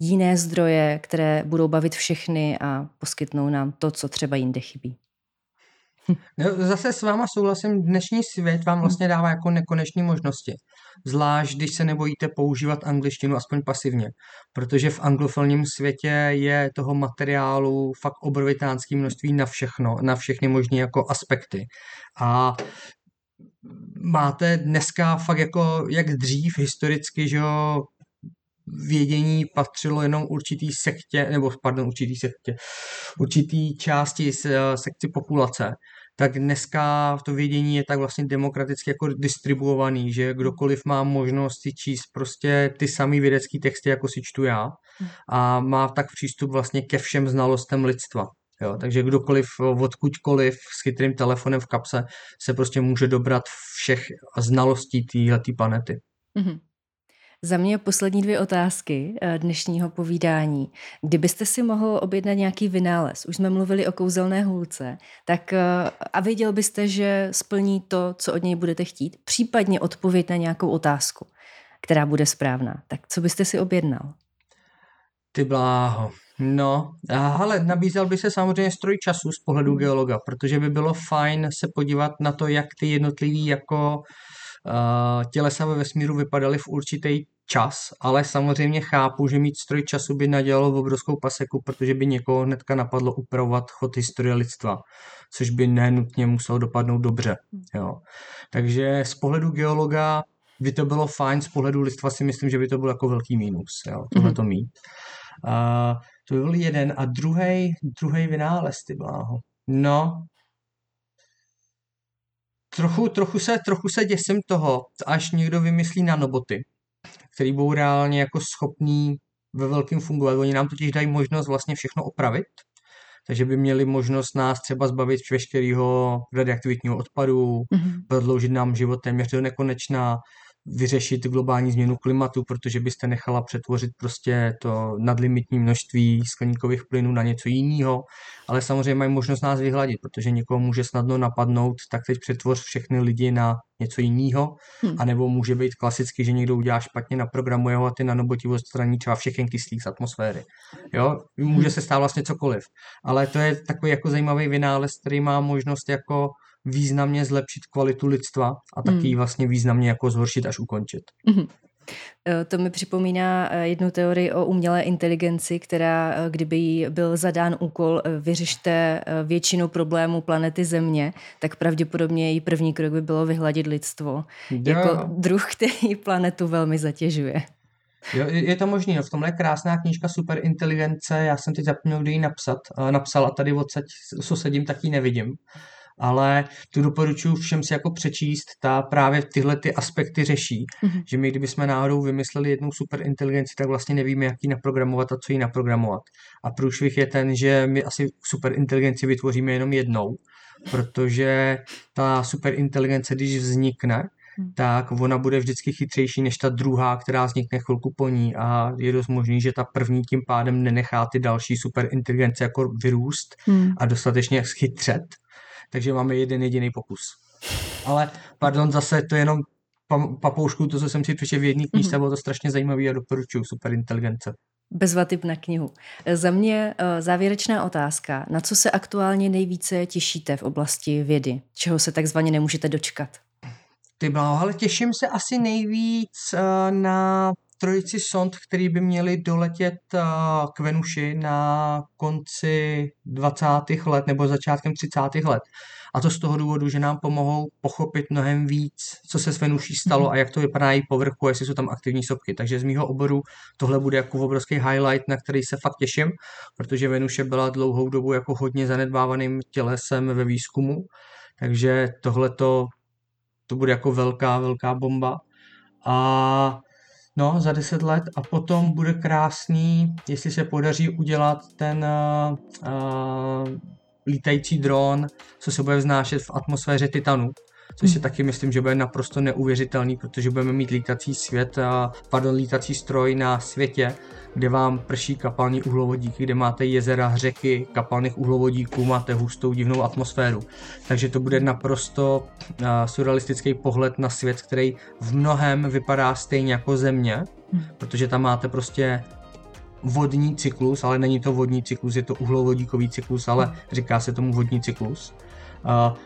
jiné zdroje, které budou bavit všechny a poskytnou nám to, co třeba jinde chybí. No, zase s váma souhlasím, dnešní svět vám vlastně dává jako nekonečné možnosti. Zvlášť, když se nebojíte používat angličtinu aspoň pasivně. Protože v anglofilním světě je toho materiálu fakt obrovitánské množství na všechno, na všechny možné jako aspekty. A máte dneska fakt jako jak dřív historicky, že jo, vědění patřilo jenom určitý sektě, nebo pardon, určitý sektě, určitý části z sekci populace, tak dneska to vědění je tak vlastně demokraticky jako distribuovaný, že kdokoliv má možnost si číst prostě ty samé vědecké texty, jako si čtu já a má tak přístup vlastně ke všem znalostem lidstva. Jo, takže kdokoliv odkudkoliv s chytrým telefonem v kapse se prostě může dobrat všech znalostí téhle planety. Mm-hmm. Za mě poslední dvě otázky eh, dnešního povídání. Kdybyste si mohl objednat nějaký vynález, už jsme mluvili o kouzelné hůlce, tak eh, a věděl byste, že splní to, co od něj budete chtít, případně odpověď na nějakou otázku, která bude správná. Tak co byste si objednal? Ty bláho. No, ale nabízel by se samozřejmě stroj času z pohledu geologa, protože by bylo fajn se podívat na to, jak ty jednotlivý jako uh, tělesa ve vesmíru vypadaly v určitý čas, ale samozřejmě chápu, že mít stroj času by nadělalo v obrovskou paseku, protože by někoho hnedka napadlo upravovat chod historie lidstva, což by nenutně muselo dopadnout dobře. Jo. Takže z pohledu geologa by to bylo fajn, z pohledu lidstva si myslím, že by to byl jako velký mínus, jo, tohle to mít. Uh, to by byl jeden. A druhý, druhý vynález, ty bláho. No, trochu, trochu, se, trochu se děsím toho, až někdo vymyslí nanoboty, který budou reálně jako schopný ve velkém fungovat. Oni nám totiž dají možnost vlastně všechno opravit, takže by měli možnost nás třeba zbavit veškerého radioaktivitního odpadu, mm-hmm. prodloužit nám život téměř do nekonečna, vyřešit globální změnu klimatu, protože byste nechala přetvořit prostě to nadlimitní množství skleníkových plynů na něco jiného, ale samozřejmě mají možnost nás vyhladit, protože někoho může snadno napadnout, tak teď přetvoř všechny lidi na něco jiného, hmm. anebo může být klasicky, že někdo udělá špatně, naprogramuje ho a ty nanoboti odstraní třeba všechny kyslík z atmosféry. Jo, může hmm. se stát vlastně cokoliv. Ale to je takový jako zajímavý vynález, který má možnost jako významně zlepšit kvalitu lidstva a taky mm. vlastně významně jako zhoršit až ukončit. Mm. To mi připomíná eh, jednu teorii o umělé inteligenci, která, eh, kdyby jí byl zadán úkol vyřešte většinu problémů planety Země, tak pravděpodobně její první krok by bylo vyhladit lidstvo. Jo. Jako druh, který planetu velmi zatěžuje. Jo, je to možné. V tomhle je krásná knížka Superinteligence. Já jsem teď zapomněl, kdy ji napsat. Napsal a tady odsaď, co sedím, tak ji nevidím ale tu doporučuji všem si jako přečíst, ta právě tyhle ty aspekty řeší, mm-hmm. že my kdybychom náhodou vymysleli jednu super inteligenci, tak vlastně nevíme, jak ji naprogramovat a co ji naprogramovat. A průšvih je ten, že my asi super inteligenci vytvoříme jenom jednou, protože ta super inteligence, když vznikne, mhm. tak ona bude vždycky chytřejší než ta druhá, která vznikne chvilku po ní a je dost možný, že ta první tím pádem nenechá ty další super inteligence jako vyrůst hmm. a dostatečně chytřet takže máme jeden jediný pokus. Ale, pardon, zase to je jenom papoušku, to, co jsem si přečetl v jedné knížce, mm-hmm. bylo to strašně zajímavé a doporučuju, super inteligence. Bezva typ na knihu. Za mě eh, závěrečná otázka. Na co se aktuálně nejvíce těšíte v oblasti vědy? Čeho se takzvaně nemůžete dočkat? Ty bláho, ale těším se asi nejvíc eh, na trojici sond, který by měli doletět k Venuši na konci 20. let nebo začátkem 30. let. A to z toho důvodu, že nám pomohou pochopit mnohem víc, co se s Venuší stalo mhm. a jak to vypadá její povrchu, jestli jsou tam aktivní sopky. Takže z mého oboru tohle bude jako obrovský highlight, na který se fakt těším, protože Venuše byla dlouhou dobu jako hodně zanedbávaným tělesem ve výzkumu. Takže tohle to bude jako velká, velká bomba. A No, za deset let. A potom bude krásný, jestli se podaří udělat ten uh, lítající dron, co se bude vznášet v atmosféře Titanu, což si hmm. taky myslím, že bude naprosto neuvěřitelný, protože budeme mít lítací svět, pardon, lítací stroj na světě, kde vám prší kapalní uhlovodíky, kde máte jezera, řeky, kapalných uhlovodíků, máte hustou divnou atmosféru. Takže to bude naprosto uh, surrealistický pohled na svět, který v mnohem vypadá stejně jako Země, hmm. protože tam máte prostě vodní cyklus, ale není to vodní cyklus, je to uhlovodíkový cyklus, ale říká se tomu vodní cyklus.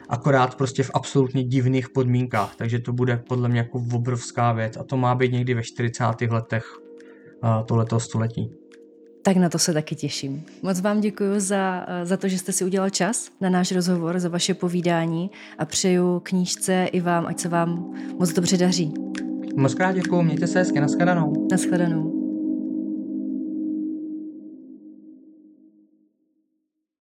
Akorát prostě v absolutně divných podmínkách, takže to bude podle mě jako obrovská věc a to má být někdy ve 40. letech tohleto století. Tak na to se taky těším. Moc vám děkuji za, za to, že jste si udělal čas na náš rozhovor, za vaše povídání a přeju knížce i vám, ať se vám moc dobře daří. Moc krát děkuji, mějte se hezky, nashledanou. Nashledanou.